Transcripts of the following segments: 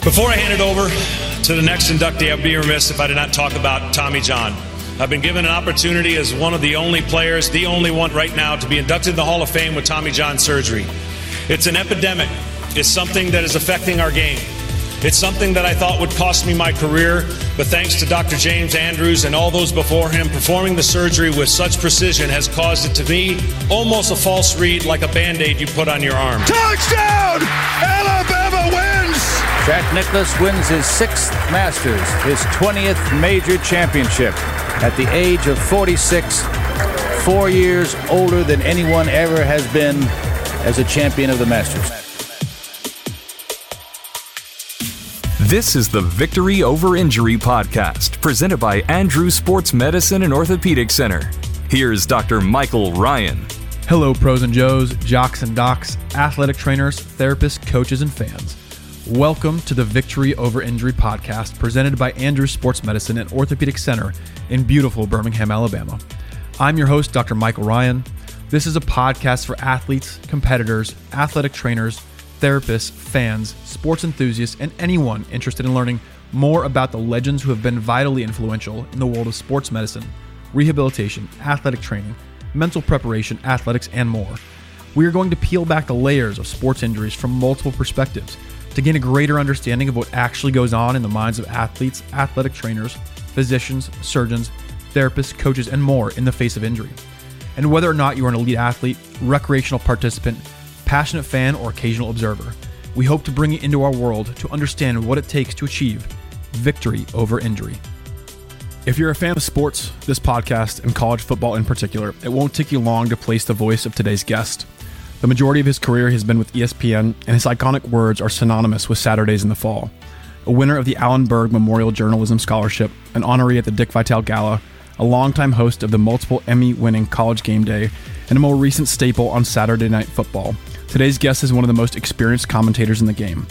Before I hand it over to the next inductee, I'd be remiss if I did not talk about Tommy John. I've been given an opportunity as one of the only players, the only one right now, to be inducted in the Hall of Fame with Tommy John surgery. It's an epidemic, it's something that is affecting our game. It's something that I thought would cost me my career, but thanks to Dr. James Andrews and all those before him, performing the surgery with such precision has caused it to be almost a false read like a band aid you put on your arm. Touchdown! Alabama wins! Jack Nicklaus wins his sixth Masters, his 20th major championship at the age of 46, four years older than anyone ever has been as a champion of the Masters. This is the Victory Over Injury podcast, presented by Andrews Sports Medicine and Orthopedic Center. Here's Dr. Michael Ryan. Hello, pros and Joes, jocks and docs, athletic trainers, therapists, coaches, and fans. Welcome to the Victory Over Injury podcast presented by Andrews Sports Medicine and Orthopedic Center in beautiful Birmingham, Alabama. I'm your host, Dr. Michael Ryan. This is a podcast for athletes, competitors, athletic trainers, therapists, fans, sports enthusiasts, and anyone interested in learning more about the legends who have been vitally influential in the world of sports medicine, rehabilitation, athletic training, mental preparation, athletics, and more. We are going to peel back the layers of sports injuries from multiple perspectives to gain a greater understanding of what actually goes on in the minds of athletes, athletic trainers, physicians, surgeons, therapists, coaches, and more in the face of injury. And whether or not you are an elite athlete, recreational participant, passionate fan, or occasional observer, we hope to bring you into our world to understand what it takes to achieve victory over injury. If you're a fan of sports, this podcast, and college football in particular, it won't take you long to place the voice of today's guest. The majority of his career has been with ESPN, and his iconic words are synonymous with Saturdays in the Fall. A winner of the Allen Berg Memorial Journalism Scholarship, an honoree at the Dick Vitale Gala, a longtime host of the multiple Emmy winning College Game Day, and a more recent staple on Saturday Night Football. Today's guest is one of the most experienced commentators in the game.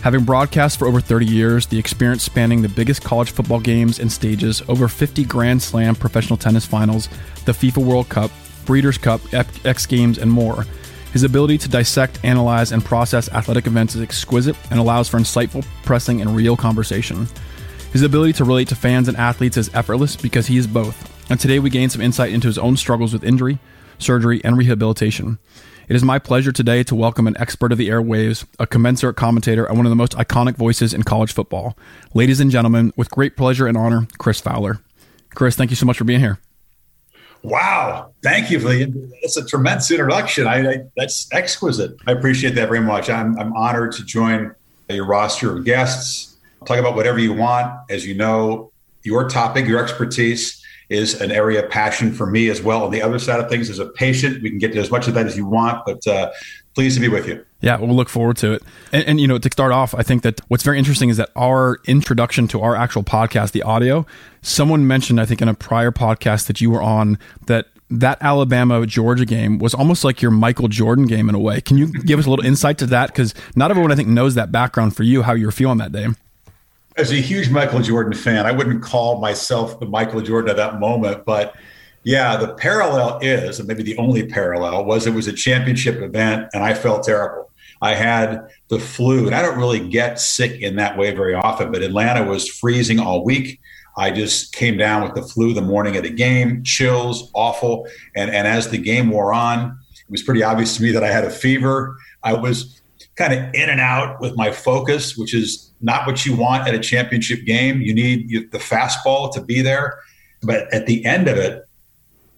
Having broadcast for over 30 years, the experience spanning the biggest college football games and stages, over 50 Grand Slam professional tennis finals, the FIFA World Cup, Breeders' Cup, X Games, and more, his ability to dissect, analyze, and process athletic events is exquisite and allows for insightful, pressing, and real conversation. His ability to relate to fans and athletes is effortless because he is both. And today we gain some insight into his own struggles with injury, surgery, and rehabilitation. It is my pleasure today to welcome an expert of the airwaves, a commensurate commentator, and one of the most iconic voices in college football. Ladies and gentlemen, with great pleasure and honor, Chris Fowler. Chris, thank you so much for being here. Wow. Thank you for the, that's a tremendous introduction. I, I, that's exquisite. I appreciate that very much. I'm, I'm honored to join your roster of guests. Talk about whatever you want. As you know, your topic, your expertise is an area of passion for me as well. On the other side of things, as a patient, we can get to as much of that as you want, but uh, pleased to be with you. Yeah, we'll look forward to it. And, and, you know, to start off, I think that what's very interesting is that our introduction to our actual podcast, the audio, someone mentioned, I think, in a prior podcast that you were on, that that Alabama Georgia game was almost like your Michael Jordan game in a way. Can you give us a little insight to that? Because not everyone, I think, knows that background for you, how you were feeling that day. As a huge Michael Jordan fan, I wouldn't call myself the Michael Jordan at that moment, but yeah, the parallel is, and maybe the only parallel was it was a championship event and I felt terrible. I had the flu, and I don't really get sick in that way very often, but Atlanta was freezing all week. I just came down with the flu the morning of the game, chills, awful. And, and as the game wore on, it was pretty obvious to me that I had a fever. I was kind of in and out with my focus, which is not what you want at a championship game. You need the fastball to be there. But at the end of it,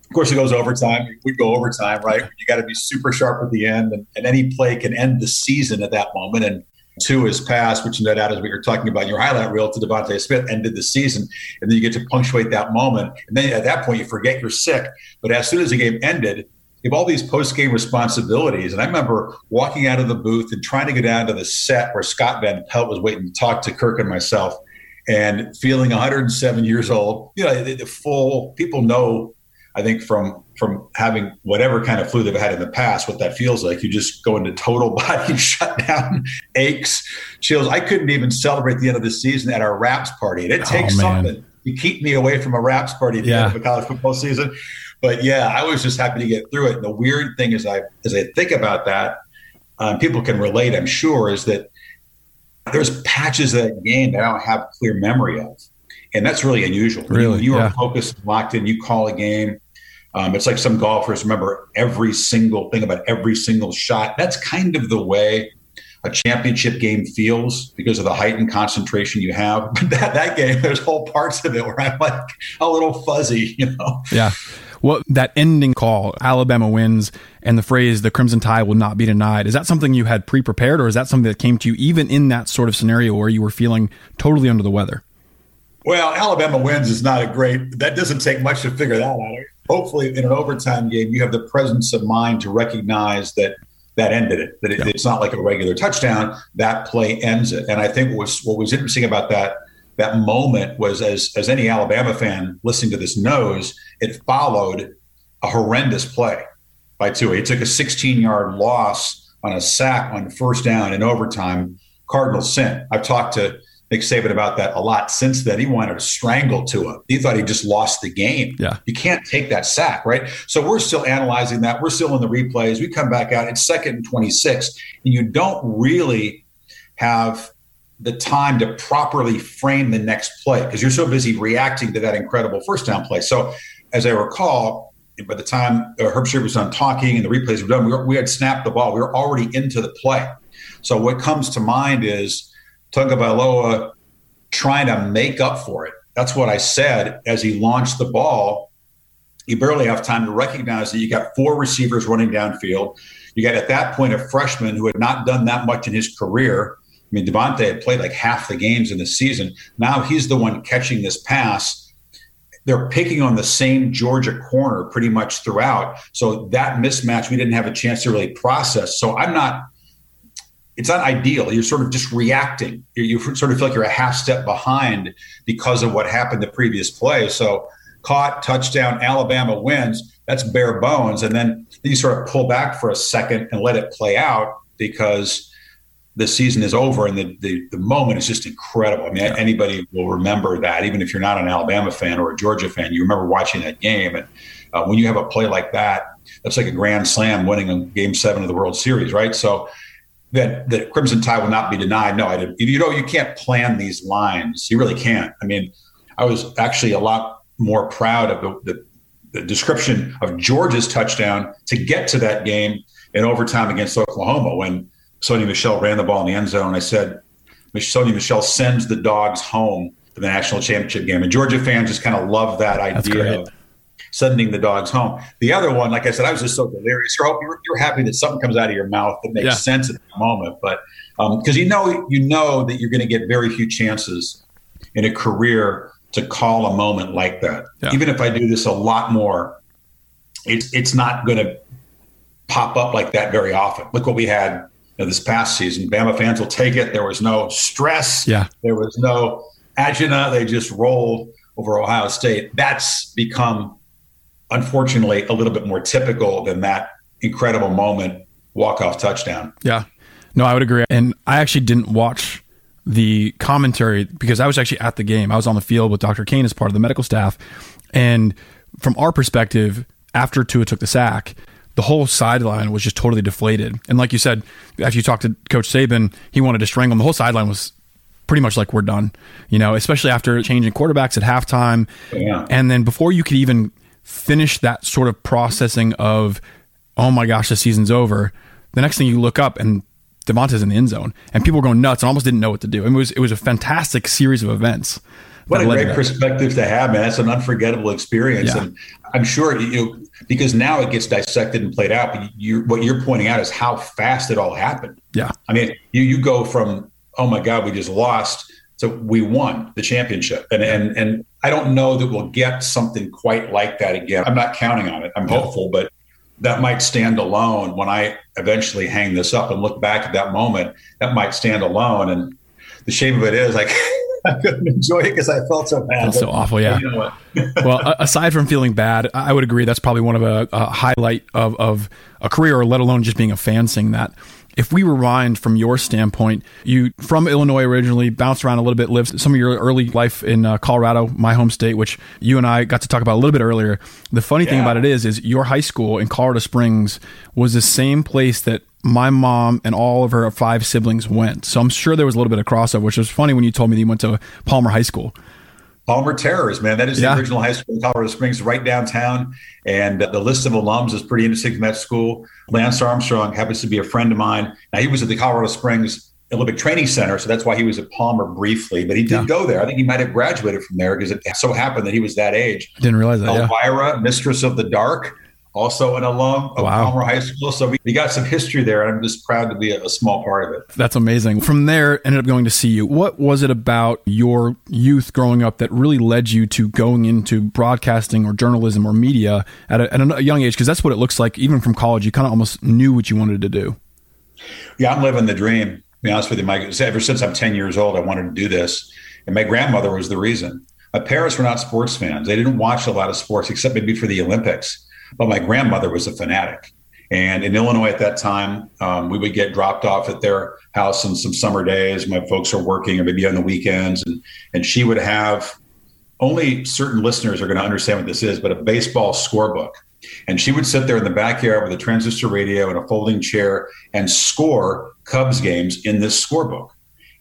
of course, it goes overtime. We go overtime, right? You got to be super sharp at the end, and, and, any play can end the season at that moment. And Tua's passed, which no doubt is what you're talking about in your highlight reel to DeVonta Smith, ended the season. And then you get to punctuate that moment. And then at that point, you forget you're sick. But as soon as the game ended, you have all these post game responsibilities. And I remember walking out of the booth and trying to go down to the set where Scott Van Pelt was waiting to talk to Kirk and myself and feeling 107 years old. You know, the, the full people know I think from from having whatever kind of flu they've had in the past, what that feels like, you just go into total body shutdown, aches, chills. I couldn't even celebrate the end of the season at our wraps party. And it takes oh, something to keep me away from a wraps party at the yeah. end of a college football season. But yeah, I was just happy to get through it. And the weird thing is, I as I think about that, um, people can relate, I'm sure, is that there's patches of that game that I don't have clear memory of. And that's really unusual. Really? When you yeah. are focused, locked in, you call a game. Um, it's like some golfers remember every single thing about every single shot. That's kind of the way a championship game feels because of the heightened concentration you have. But that, that game, there's whole parts of it where I'm like a little fuzzy, you know? Yeah. Well, that ending call, Alabama wins, and the phrase "the Crimson Tide will not be denied." Is that something you had pre-prepared, or is that something that came to you even in that sort of scenario where you were feeling totally under the weather? Well, Alabama wins is not a great. That doesn't take much to figure that out. Hopefully, in an overtime game, you have the presence of mind to recognize that that ended it. That it, yeah. it's not like a regular touchdown. That play ends it. And I think what was what was interesting about that that moment was as as any Alabama fan listening to this knows, it followed a horrendous play by Tua. He took a 16 yard loss on a sack on first down in overtime. Cardinal sin. I've talked to Nick Saban about that a lot since then. He wanted to strangle Tua. He thought he just lost the game. Yeah. You can't take that sack, right? So we're still analyzing that. We're still in the replays. We come back out. It's second and 26. And you don't really have the time to properly frame the next play because you're so busy reacting to that incredible first down play. So as I recall, by the time uh, Herbstreit was done talking and the replays were done, we, were, we had snapped the ball. We were already into the play. So what comes to mind is – Tagovailoa trying to make up for it. That's what I said as he launched the ball. You barely have time to recognize that you got four receivers running downfield. You got at that point a freshman who had not done that much in his career. I mean, DeVonta had played like half the games in the season. Now he's the one catching this pass. They're picking on the same Georgia corner pretty much throughout. So that mismatch we didn't have a chance to really process. So I'm not it's not ideal. You're sort of just reacting. You, you, sort of feel like you're a half step behind because of what happened the previous play. So caught, touchdown, Alabama wins. That's bare bones. And then you sort of pull back for a second and let it play out because the season is over and the, the, the moment is just incredible. I mean, yeah. anybody will remember that, even if you're not an Alabama fan or a Georgia fan, you remember watching that game. And uh, when you have a play like that, that's like a grand slam winning a game seven of the World Series, right? So that that Crimson Tide will not be denied. No, I didn't. You know, you can't plan these lines. You really can't. I mean, I was actually a lot more proud of the, the, the description of Georgia's touchdown to get to that game in overtime against Oklahoma when Sony Michel ran the ball in the end zone. I said, Sony Michel sends the dogs home for the national championship game. And Georgia fans just kind of love that idea of sending the dogs home. The other one, like I said, I was just so delirious. You're, you're, you're happy that something comes out of your mouth that makes yeah. sense at the moment, but because um, you know you know that you're going to get very few chances in a career to call a moment like that. Yeah. Even if I do this a lot more, it's it's not going to pop up like that very often. Look what we had know, this past season. Bama fans will take it. There was no stress. Yeah. There was no agita. They just rolled over Ohio State. That's become unfortunately a little bit more typical than that incredible moment walk off touchdown. Yeah. No, I would agree. And I actually didn't watch the commentary because I was actually at the game. I was on the field with Dr. Cain as part of the medical staff. And from our perspective, after Tua took the sack, the whole sideline was just totally deflated. And like you said, after you talked to Coach Saban, he wanted to strangle him. The whole sideline was pretty much like we're done, you know, especially after changing quarterbacks at halftime. Yeah. And then before you could even finish that sort of processing of, oh my gosh, the season's over. The next thing you look up and DeVonta's in the end zone, and people were going nuts and almost didn't know what to do. it was it was a fantastic series of events. What a great perspective to have, man! That's an unforgettable experience, yeah. and I'm sure you because now it gets dissected and played out. But you, what you're pointing out is how fast it all happened. Yeah, I mean, you you go from oh my god, we just lost so we won the championship, and and and I don't know that we'll get something quite like that again. I'm not counting on it. I'm hopeful, but that might stand alone when I eventually hang this up and look back at that moment. That might stand alone, and the shame of it is like. I couldn't enjoy it because I felt so bad. That's so awful, yeah. You know well, aside from feeling bad, I would agree that's probably one of a, a highlight of, of a career, or let alone just being a fan seeing that if we rewind from your standpoint, you from Illinois originally, bounced around a little bit, lived some of your early life in uh, Colorado, my home state, which you and I got to talk about a little bit earlier. The funny yeah. thing about it is, is your high school in Colorado Springs was the same place that my mom and all of her five siblings went. So I'm sure there was a little bit of crossover, which was funny when you told me that you went to Palmer High School. Palmer Terrors, man. That is yeah. the original high school in Colorado Springs, right downtown. And uh, the list of alums is pretty interesting from that school. Lance Armstrong happens to be a friend of mine. Now, he was at the Colorado Springs Olympic Training Center, so that's why he was at Palmer briefly. But he did yeah. go there. I think he might have graduated from there because it so happened that he was that age. I didn't realize that. Elvira, yeah. Mistress of the Dark, also an alum of wow. Palmer High School. So we, we, got some history there, and I'm just proud to be a, a, small part of it. That's amazing. From there, ended up going to CU. What was it about your youth growing up that really led you to going into broadcasting or journalism or media at a, at a young age? Because that's what it looks like. Even from college, you kind of almost knew what you wanted to do. Yeah, I'm living the dream. To be honest with you, Mike. Ever since I'm 10 years old, I wanted to do this, and my grandmother was the reason. My parents were not sports fans. They didn't watch a lot of sports except maybe for the Olympics but my grandmother was a fanatic. And in Illinois at that time, um, we would get dropped off at their house on some summer days. My folks are working or maybe on the weekends. And, and she would have only certain listeners are going to understand what this is, but a baseball scorebook. And she would sit there in the backyard with a transistor radio and a folding chair and score Cubs games in this scorebook.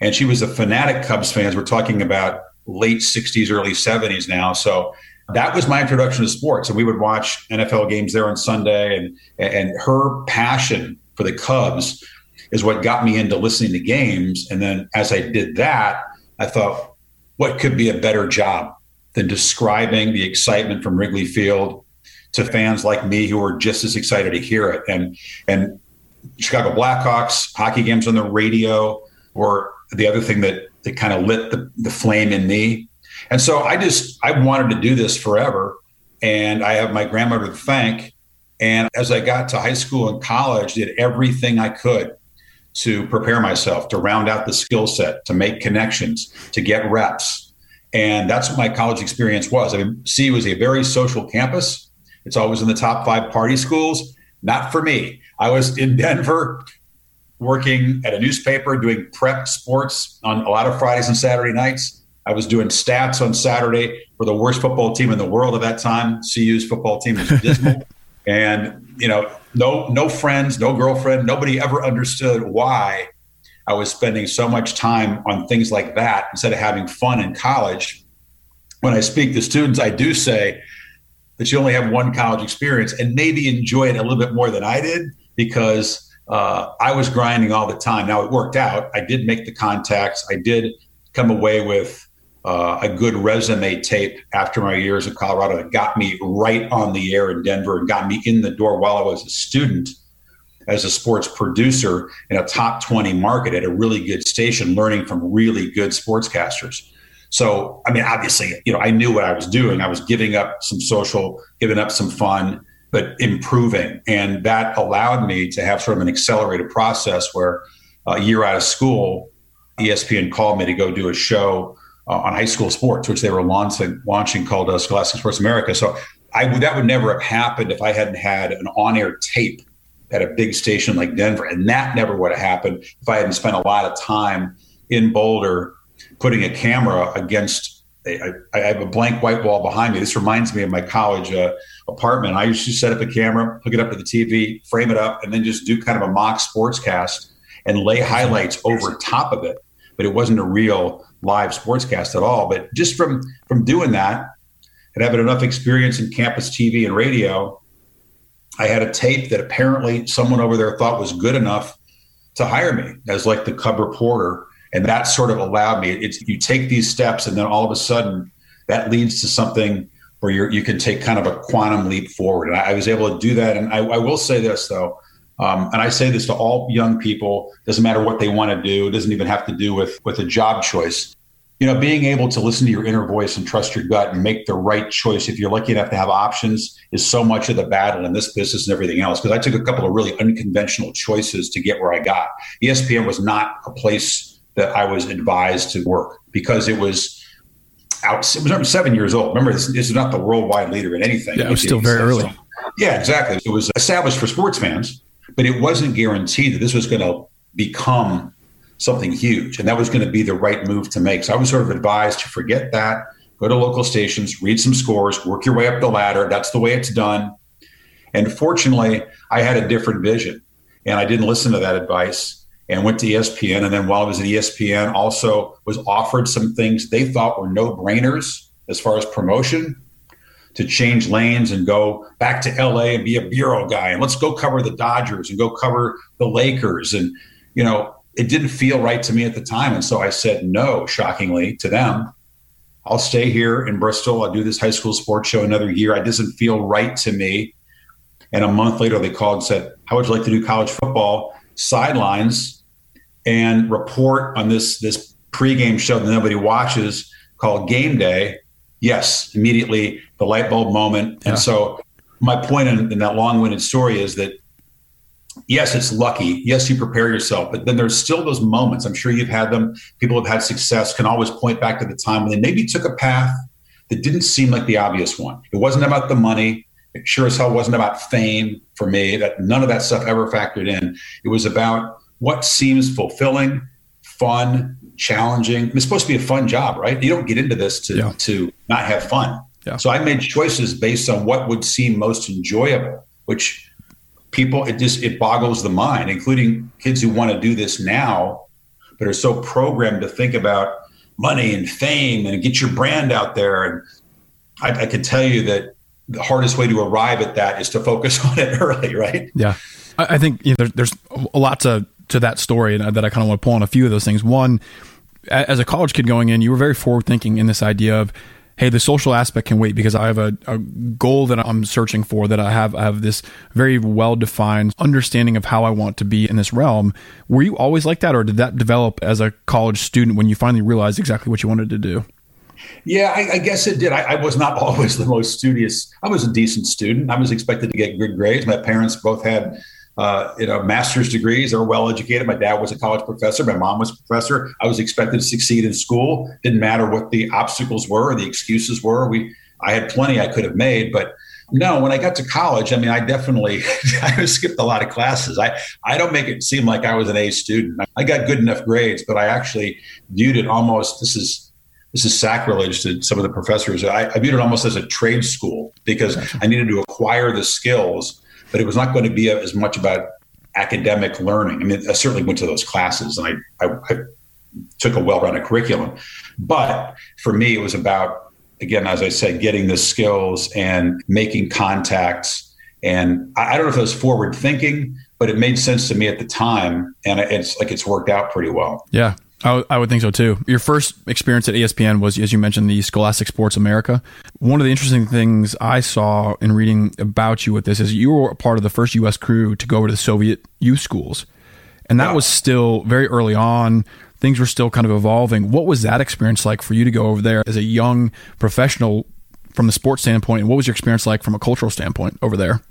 And she was a fanatic Cubs fan. We're talking about late 60s, early 70s now. So that was my introduction to sports. And we would watch NFL games there on Sunday. And, and her passion for the Cubs is what got me into listening to games. And then as I did that, I thought, what could be a better job than describing the excitement from Wrigley Field to fans like me who are just as excited to hear it? And, and Chicago Blackhawks hockey games on the radio or the other thing that, that kind of lit the, the flame in me and so I just I wanted to do this forever, and I have my grandmother to thank. And as I got to high school and college, did everything I could to prepare myself, to round out the skill set, to make connections, to get reps. And that's what my college experience was. I mean, C was a very social campus. It's always in the top five party schools. Not for me. I was in Denver working at a newspaper doing prep sports on a lot of Fridays and Saturday nights. I was doing stats on Saturday for the worst football team in the world at that time. CU's football team was dismal. and, you know, no no friends, no girlfriend, nobody ever understood why I was spending so much time on things like that instead of having fun in college. When I speak to students, I do say that you only have one college experience and maybe enjoy it a little bit more than I did because uh, I was grinding all the time. Now it worked out. I did make the contacts. I did come away with uh, a good resume tape after my years in Colorado that got me right on the air in Denver and got me in the door while I was a student as a sports producer in a top 20 market at a really good station, learning from really good sportscasters. So, I mean, obviously, you know, I knew what I was doing. I was giving up some social, giving up some fun, but improving. And that allowed me to have sort of an accelerated process where a year out of school, ESPN called me to go do a show uh, on high school sports, which they were launching, launching called uh, Scholastic Sports America. So I would, that would never have happened if I hadn't had an on-air tape at a big station like Denver, and that never would have happened if I hadn't spent a lot of time in Boulder putting a camera against. I, I have a blank white wall behind me. This reminds me of my college uh, apartment. I used to set up a camera, hook it up to the TV, frame it up, and then just do kind of a mock sports cast and lay highlights over top of it. But it wasn't a real live sportscast at all. But just from from doing that and having enough experience in campus TV and radio, I had a tape that apparently someone over there thought was good enough to hire me as like the cub reporter. And that sort of allowed me. It's you take these steps, and then all of a sudden, that leads to something where you you can take kind of a quantum leap forward. And I, I was able to do that. And I, I will say this though, um, and I say this to all young people, doesn't matter what they want to do, it doesn't even have to do with, with a job choice. You know, being able to listen to your inner voice and trust your gut and make the right choice, if you're lucky enough to have options, is so much of the battle in this business and everything else. Because I took a couple of really unconventional choices to get where I got. ESPN was not a place that I was advised to work because it was out. It was seven years old. Remember, this, this is not the worldwide leader in anything. Yeah, it was still very early. Yeah, exactly. It was established for sports fans but it wasn't guaranteed that this was going to become something huge and that was going to be the right move to make. So I was sort of advised to forget that, go to local stations, read some scores, work your way up the ladder. That's the way it's done. And fortunately, I had a different vision. And I didn't listen to that advice and went to ESPN. And then while I was at ESPN, also was offered some things they thought were no brainers as far as promotion to change lanes and go back to LA and be a bureau guy. And let's go cover the Dodgers and go cover the Lakers. And, you know, it didn't feel right to me at the time. And so I said no, shockingly, to them. I'll stay here in Bristol. I'll do this high school sports show another year. It doesn't feel right to me. And a month later, they called and said, How would you like to do college football sidelines and report on this, this pregame show that nobody watches called Game Day? Yes, immediately the light bulb moment. Yeah. And so, my point in, in that long winded story is that yes, it's lucky. Yes, you prepare yourself, but then there's still those moments. I'm sure you've had them. People have had success, can always point back to the time when they maybe took a path that didn't seem like the obvious one. It wasn't about the money. It sure as hell wasn't about fame for me. That none of that stuff ever factored in. It was about what seems fulfilling, fun, challenging. It's supposed to be a fun job, right? You don't get into this to yeah. to not have fun. Yeah. So I made choices based on what would seem most enjoyable, which people it just it boggles the mind including kids who want to do this now but are so programmed to think about money and fame and get your brand out there. And i, I can tell you that the hardest way to arrive at that is to focus on it early right? Yeah. I, I think you know, there's, there's a lot to to that story and that i kind of want to pull on a few of those things. One as a college kid going in you were very forward thinking in this idea of hey, the social aspect can wait because I have a, a goal that I'm searching for, that I have, I have this very well defined understanding of how I want to be in this realm. Were you always like that, or did that develop as a college student when you finally realized exactly what you wanted to do? Yeah, I, I guess it did. I, I, was not always the most studious. I was a decent student. I was expected to get good grades. My parents both had uh, you know, master's degrees. They were well educated. My dad was a college professor. My mom was a professor. I was expected to succeed in school. Didn't matter what the obstacles were or the excuses were. We, I had plenty I could have made, but no, when I got to college, I mean, I definitely I skipped a lot of classes. I, I don't make it seem like I was an A student. I got good enough grades, but I actually viewed it almost this is this is sacrilege to some of the professors. I, I viewed it almost as a trade school because I needed to acquire the skills but it was not going to be as much about academic learning. I mean, I certainly went to those classes and I, I, I took a well-rounded curriculum, but for me, it was about again, as I said, getting the skills and making contacts. And I, I don't know if it was forward thinking, but it made sense to me at the time, and it's like it's worked out pretty well. Yeah, I, would think so too. Your first experience at ESPN was, as you mentioned, the Scholastic Sports America. One of the interesting things I saw in reading about you with this is you were a part of the first U.S. crew to go over to the Soviet youth schools. And that was still very early on. Things were still kind of evolving. What was that experience like for you to go over there as a young professional from the sports standpoint? And what was your experience like from a cultural standpoint over there?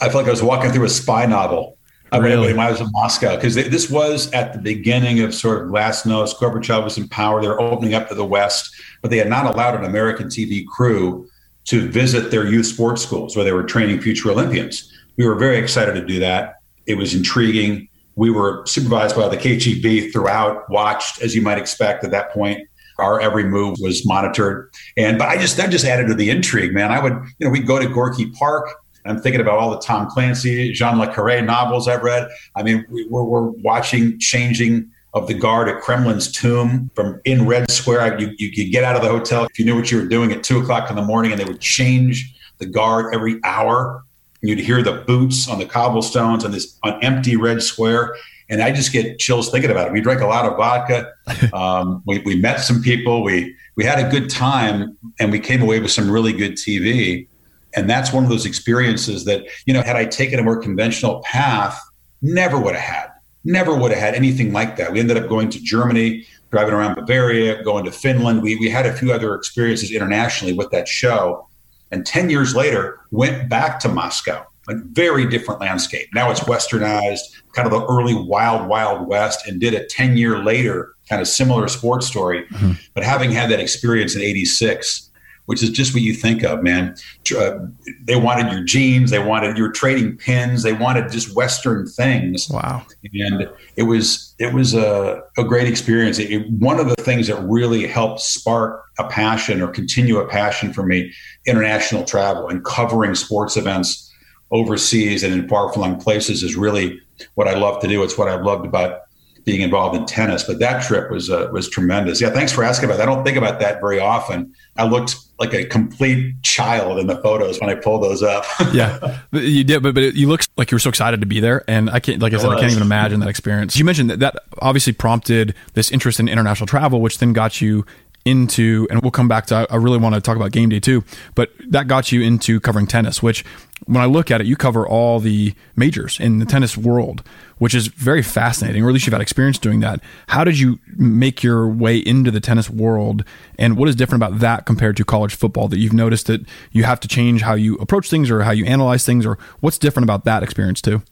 I felt like I was walking through a spy novel. I really? when I was in Moscow because this was at the beginning of sort of glasnost. Gorbachev was in power; they're opening up to the West, but they had not allowed an American TV crew to visit their youth sports schools where they were training future Olympians. We were very excited to do that. It was intriguing. We were supervised by the KGB throughout, watched as you might expect at that point. Our every move was monitored, and but I just that just added to the intrigue, man. I would, you know, we'd go to Gorky Park I'm thinking about all the Tom Clancy, John Le Carre novels I've read. I mean, we're, we're watching changing of the guard at Kremlin's tomb from in Red Square. You, you could get out of the hotel if you knew what you were doing at two o'clock in the morning, and they would change the guard every hour. You'd hear the boots on the cobblestones on this on empty Red Square. And I just get chills thinking about it. We drank a lot of vodka. Um, we, we met some people. We we had a good time, and we came away with some really good TV. And that's one of those experiences that, you know, had I taken a more conventional path, never would have had, never would have had anything like that. We ended up going to Germany, driving around Bavaria, going to Finland. We, we had a few other experiences internationally with that show. And 10 years later, went back to Moscow, a very different landscape. Now it's westernized, kind of the early wild, wild west, and did a 10 year later kind of similar sports story. Mm-hmm. But having had that experience in 86, which is just what you think of, man. Uh, they wanted your jeans, they wanted your trading pins, they wanted just Western things. Wow! And it was it was a, a great experience. It, one of the things that really helped spark a passion or continue a passion for me, international travel and covering sports events overseas and in far flung places is really what I love to do. It's what I've loved about being involved in tennis. But that trip was uh, was tremendous. Yeah, thanks for asking about that. I don't think about that very often. I looked like a complete child in the photos when I pulled those up. yeah, you did, but but you look like you were so excited to be there, and I can't, like I said, I can't even imagine that experience. You mentioned that that obviously prompted this interest in international travel, which then got you into, and we'll come back to, I really want to talk about game day too, but that got you into covering tennis, which when I look at it, you cover all the majors in the tennis world, which is very fascinating, or at least you've had experience doing that. How did you make your way into the tennis world? And what is different about that compared to college football that you've noticed that you have to change how you approach things or how you analyze things, or what's different about that experience too?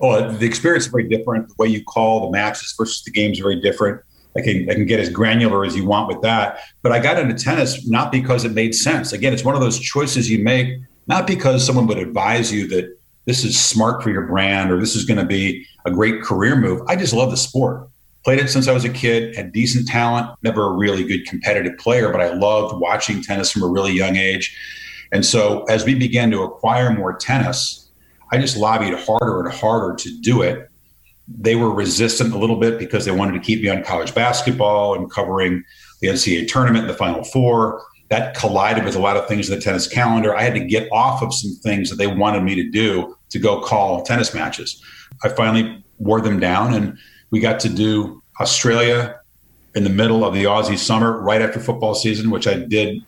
Oh, the experience is very different. The way you call the matches versus the games are very different. I can I can get as granular as you want with that. But I got into tennis not because it made sense. Again, it's one of those choices you make not because someone would advise you that this is smart for your brand or this is going to be a great career move. I just love the sport. Played it since I was a kid, had decent talent, never a really good competitive player, but I loved watching tennis from a really young age. And so as we began to acquire more tennis, I just lobbied harder and harder to do it they were resistant a little bit because they wanted to keep me on college basketball and covering the NCAA tournament and the Final Four. That collided with a lot of things in the tennis calendar. I had to get off of some things that they wanted me to do to go call tennis matches. I finally wore them down and we got to do Australia in the middle of the Aussie summer, right after football season, which I did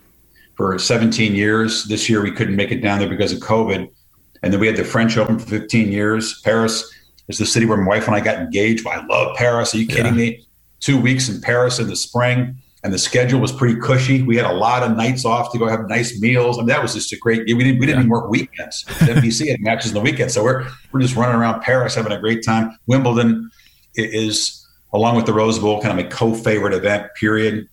for 17 years. This year we couldn't make it down there because of COVID. And then we had the French Open for 15 years. Paris is the city where my wife and I got engaged. I love Paris. Are you kidding yeah. me? Two weeks in Paris in the spring, and the schedule was pretty cushy. We had a lot of nights off to go have nice meals. I mean, that was just a great. We didn't we didn't yeah. even work weekends. NBC had matches in the weekend, so we're we're just running around Paris having a great time. Wimbledon is along with the Rose Bowl kind of a co-favorite event. Period.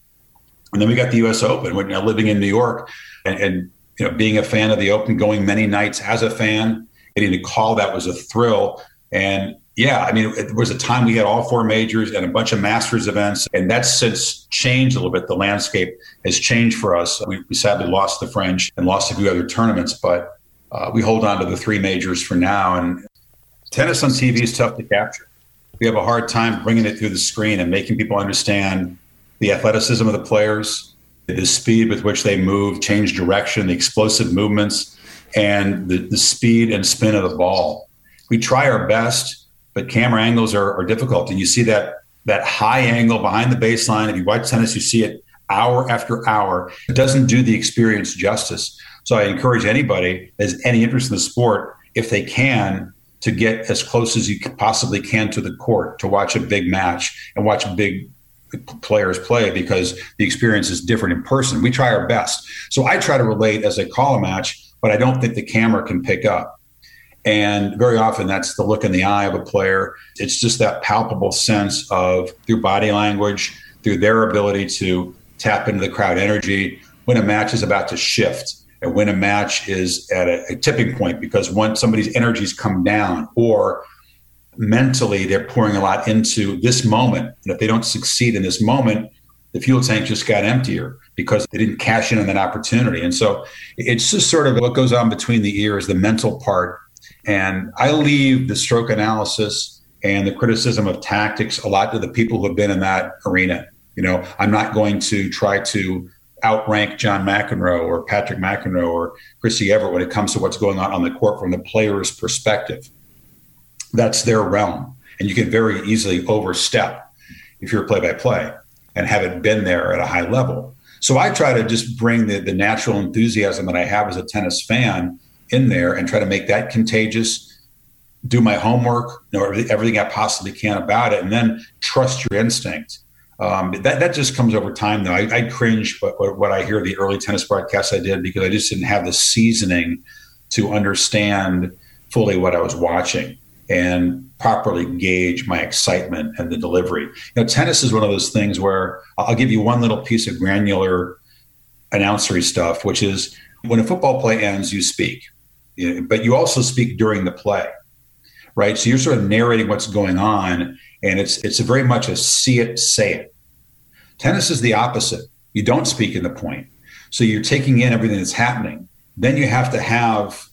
And then we got the U.S. Open. When you know, living in New York and, and you know being a fan of the Open, going many nights as a fan, getting to call that was a thrill. And yeah, I mean, it was a time we had all four majors and a bunch of masters events, and that's since changed a little bit. The landscape has changed for us. We, we sadly lost the French and lost a few other tournaments, but uh, we hold on to the three majors for now. And tennis on TV is tough to capture. We have a hard time bringing it through the screen and making people understand the athleticism of the players, the speed with which they move, change direction, the explosive movements, and the, the speed and spin of the ball we try our best, but camera angles are, are difficult. And you see that that high angle behind the baseline. If you watch tennis, you see it hour after hour. It doesn't do the experience justice. So I encourage anybody has any interest in the sport, if they can, to get as close as you possibly can to the court to watch a big match and watch big players play because the experience is different in person. We try our best. So I try to relate as I call a match, but I don't think the camera can pick up. And very often that's the look in the eye of a player. It's just that palpable sense of through body language, through their ability to tap into the crowd energy when a match is about to shift and when a match is at a, a tipping point because when somebody's energies come down or mentally they're pouring a lot into this moment. And if they don't succeed in this moment, the fuel tank just got emptier because they didn't cash in on that opportunity. And so it's just sort of what goes on between the ears, the mental part and I leave the stroke analysis and the criticism of tactics a lot to the people who have been in that arena. You know, I'm not going to try to outrank John McEnroe or Patrick McEnroe or Chrissy Evert when it comes to what's going on on the court from the player's perspective. That's their realm. And you can very easily overstep if you're play by play and haven't been there at a high level. So I try to just bring the, the natural enthusiasm that I have as a tennis fan in there and try to make that contagious do my homework know everything i possibly can about it and then trust your instinct. Um, that, that just comes over time though. I, I cringe what, what i hear the early tennis broadcasts i did because i just didn't have the seasoning to understand fully what i was watching and properly gauge my excitement and the delivery. You know tennis is one of those things where i'll give you one little piece of granular announcery stuff which is when a football play ends you speak but you also speak during the play, right? So you're sort of narrating what's going on, and it's it's very much a see it, say it. Tennis is the opposite. You don't speak in the point, so you're taking in everything that's happening. Then you have to have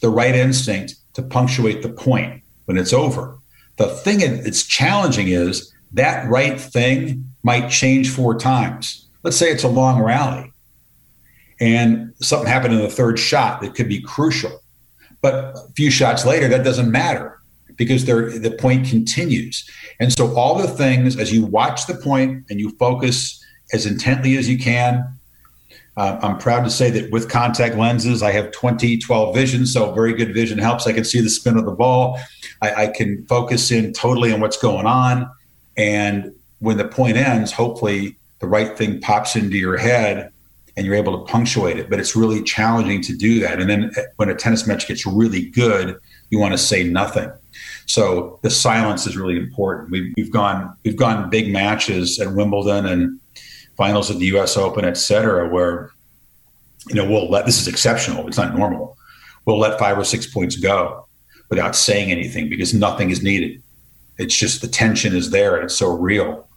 the right instinct to punctuate the point when it's over. The thing that's challenging is that right thing might change four times. Let's say it's a long rally and something happened in the third shot that could be crucial. But a few shots later, that doesn't matter because the point continues. And so, all the things as you watch the point and you focus as intently as you can. Uh, I'm proud to say that with contact lenses, I have 20 12 vision, so very good vision helps. I can see the spin of the ball. I, I can focus in totally on what's going on. And when the point ends, hopefully the right thing pops into your head and you're able to punctuate it. But it's really challenging to do that. And then uh, when a tennis match gets really good, you want to say nothing. So the silence is really important. We've, we've gone we've gone big matches at Wimbledon and finals at the U.S. Open, et cetera, where you know we'll let this is exceptional. It's not normal. We'll let five or six points go without saying anything because nothing is needed. It's just the tension is there and it's so real,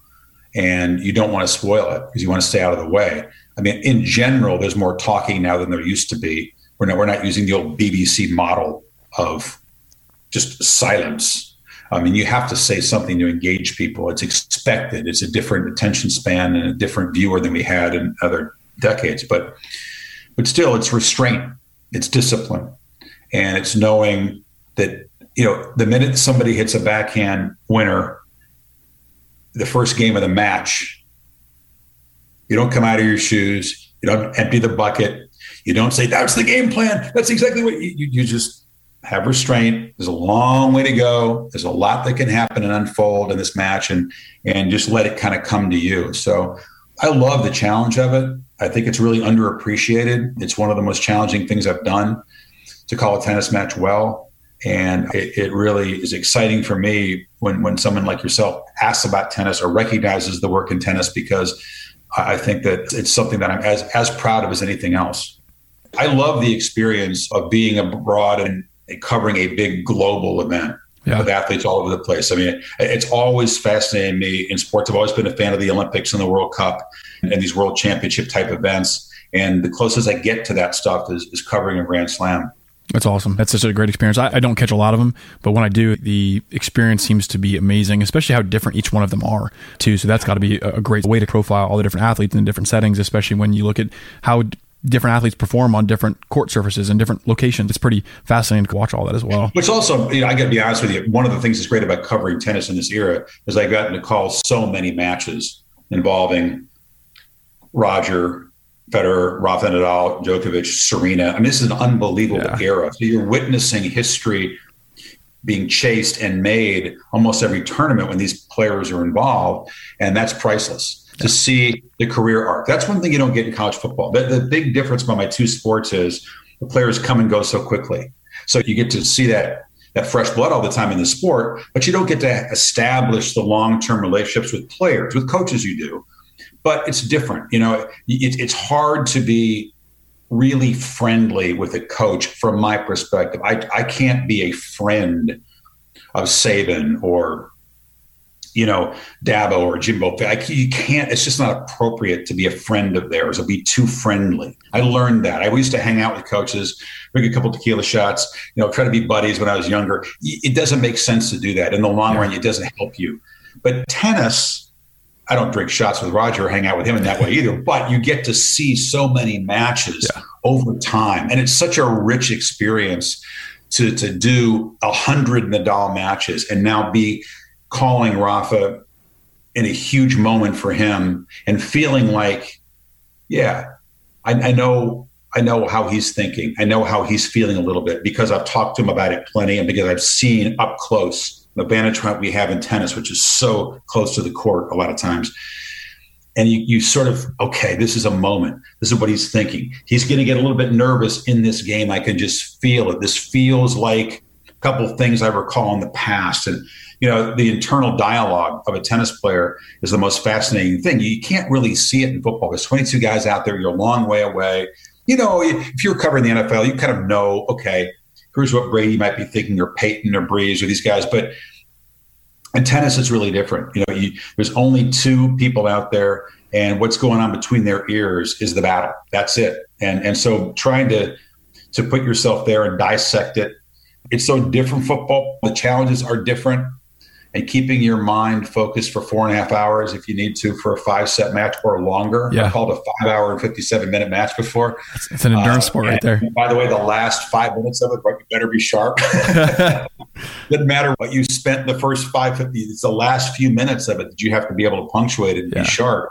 and you don't want to spoil it because you want to stay out of the way. I mean, in general, there's more talking now than there used to be. We're not we're not using the old BBC model of just silence I mean, you have to say something to engage people. It's expected. It's a different attention span and a different viewer than we had in other decades. But but still, it's restraint. It's discipline, and it's knowing that you know the minute somebody hits a backhand winner, the first game of the match, you don't come out of your shoes. You don't empty the bucket. You don't say that's the game plan. That's exactly what you, you, just have restraint. There's a long way to go. There's a lot that can happen and unfold in this match, and and just let it kind of come to you. So I love the challenge of it. I think it's really underappreciated. It's one of the most challenging things I've done to call a tennis match well, and it, it really is exciting for me when when someone like yourself asks about tennis or recognizes the work in tennis because I think that it's something that I'm as as proud of as anything else. I love the experience of being abroad and covering a big global event yeah. with athletes all over the place. I mean, it's always fascinated me in sports. I've always been a fan of the Olympics and the World Cup and these World Championship type events. And the closest I get to that stuff is, is covering a Grand Slam. That's awesome. That's such a great experience. I, I, don't catch a lot of them, but when I do, the experience seems to be amazing, especially how different each one of them are, too. So that's got to be a great way to profile all the different athletes in different settings, especially when you look at how different athletes perform on different court surfaces and different locations. It's pretty fascinating to watch all that as well. Which also, you know, I got to be honest with you. One of the things that's great about covering tennis in this era is I've gotten to call so many matches involving Roger, Federer, Rafa Nadal, Djokovic, Serena. I mean, this is an unbelievable yeah. era. So you're witnessing history being chased and made almost every tournament when these players are involved, and that's priceless to see the career arc. That's one thing you don't get in college football. The, the big difference by my two sports is the players come and go so quickly. So you get to see that that fresh blood all the time in the sport, but you don't get to establish the long term relationships with players. With coaches, you do, but it's different. You know, it, it's hard to be really friendly with a coach from my perspective. I, I can't be a friend of Saban or you know, Dabo or Jimbo. I, you can't, it's just not appropriate to be a friend of theirs or be too friendly. I learned that. I used to hang out with coaches, drink a couple tequila shots, you know, try to be buddies when I was younger. It doesn't make sense to do that. In the long run, it doesn't help you. But tennis, I don't drink shots with Roger or hang out with him in that way either, but you get to see so many matches yeah. over time. And it's such a rich experience to, to do a hundred Nadal matches and now be calling Rafa in a huge moment for him and feeling like, yeah, I, I, know I know how he's thinking. I know how he's feeling a little bit because I've talked to him about it plenty and because I've seen up close the point we have in tennis, which is so close to the court a lot of times. And you, you sort of, okay, this is a moment. This is what he's thinking. He's going to get a little bit nervous in this game. I can just feel it. This feels like a couple of things I recall in the past. And you know, the internal dialogue of a tennis player is the most fascinating thing. You can't really see it in football. There's 22 guys out there. You're a long way away. You know, if you're covering the NFL, you kind of know, okay, here's what Brady might be thinking, or Peyton, or Brees, or these guys. But in tennis, it's really different. You know, you, there's only two people out there, and what's going on between their ears is the battle. That's it. And and so trying to to put yourself there and dissect it. It's so different football. The challenges are different and keeping your mind focused for four and a half hours if you need to for a five set match or longer. Yeah. I called a five hour and 57 minute match before. It's, an endurance uh, sport right there. By the way, the last five minutes of it, you better be sharp. Doesn't matter what you spent the first five fifty. It's the last few minutes of it that you have to be able to punctuate it and yeah. be sharp.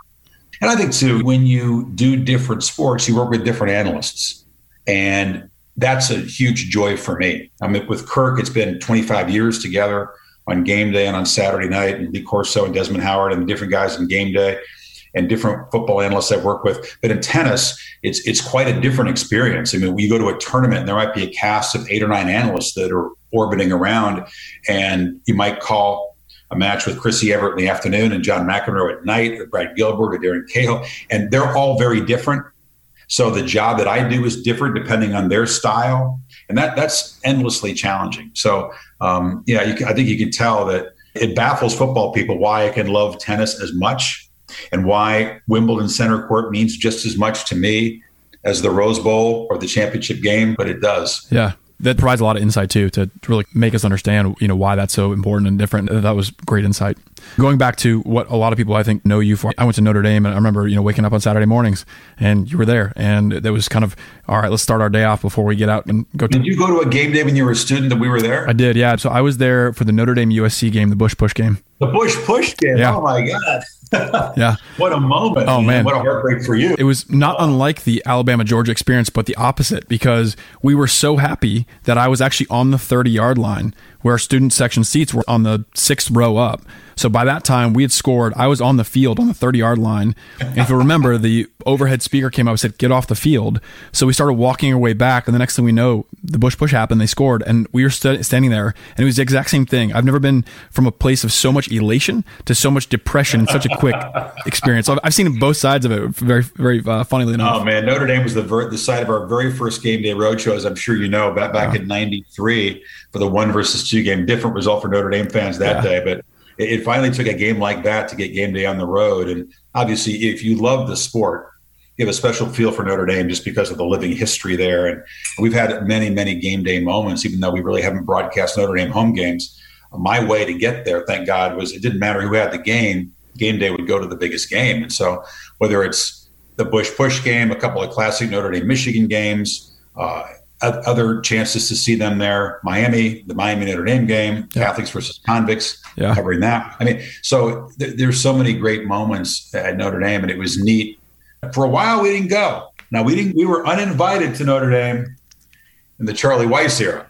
And I think too, when you do different sports, you work with different analysts. And that's a huge joy for me. I mean, with Kirk, it's been 25 years together on game day and on Saturday night, and Lee Corso and Desmond Howard and the different guys on game day and different football analysts I've worked with. But in tennis, it's it's quite a different experience. I mean, we go to a tournament and there might be a cast of eight or nine analysts that are orbiting around, and you might call a match with Chrissie Evert in the afternoon and John McEnroe at night, or Brad Gilbert or Darren Cahill, and they're all very different. So the job that I do is different depending on their style, and that that's endlessly challenging. So um, yeah, you, I think you can tell that it baffles football people why I can love tennis as much, and why Wimbledon Center Court means just as much to me as the Rose Bowl or the championship game, but it does. Yeah, that provides a lot of insight too to really make us understand you know why that's so important and different. That was great insight. Going back to what a lot of people i think know you for i went to notre dame and i remember you know waking up on saturday mornings and you were there and that was kind of all right let's start our day off before we get out and go to did you go to a game day when you were a student that we were there? I did yeah. So i was there for the notre dame usc game the bush push game the bush push game yeah. oh my god yeah. What a moment. Oh, man. What a heartbreak for you. It was not unlike the Alabama Georgia experience, but the opposite because we were so happy that I was actually on the 30 yard line where our student section seats were on the sixth row up. So by that time, we had scored. I was on the field on the 30 yard line. And if you remember, the overhead speaker came up and said, Get off the field. So we started walking our way back. And the next thing we know, the Bush push happened. They scored. And we were st- standing there. And it was the exact same thing. I've never been from a place of so much elation to so much depression in such a quick experience. I've, I've seen both sides of it very, very uh, funnily enough. Oh, man. Notre Dame was the, ver- the site of our very first game day roadshow, as I'm sure you know, back, back yeah. in 93 for the one versus two game. Different result for Notre Dame fans that yeah. day. But it, finally took a game like that to get game day on the road. And obviously, if you love the sport, you have a special feel for Notre Dame just because of the living history there. And we've had many, many game day moments, even though we really haven't broadcast Notre Dame home games. My way to get there, thank God, was it didn't matter who had the game. Game day would go to the biggest game. And so whether it's the Bush Push game, a couple of classic Notre Dame Michigan games, uh, other chances to see them there. Miami, the Miami Notre Dame game, yeah. Catholics versus convicts, yeah. covering that. I mean, so th- there's so many great moments at Notre Dame, and it was neat. For a while, we didn't go. Now we didn't. We were uninvited to Notre Dame in the Charlie Weis era.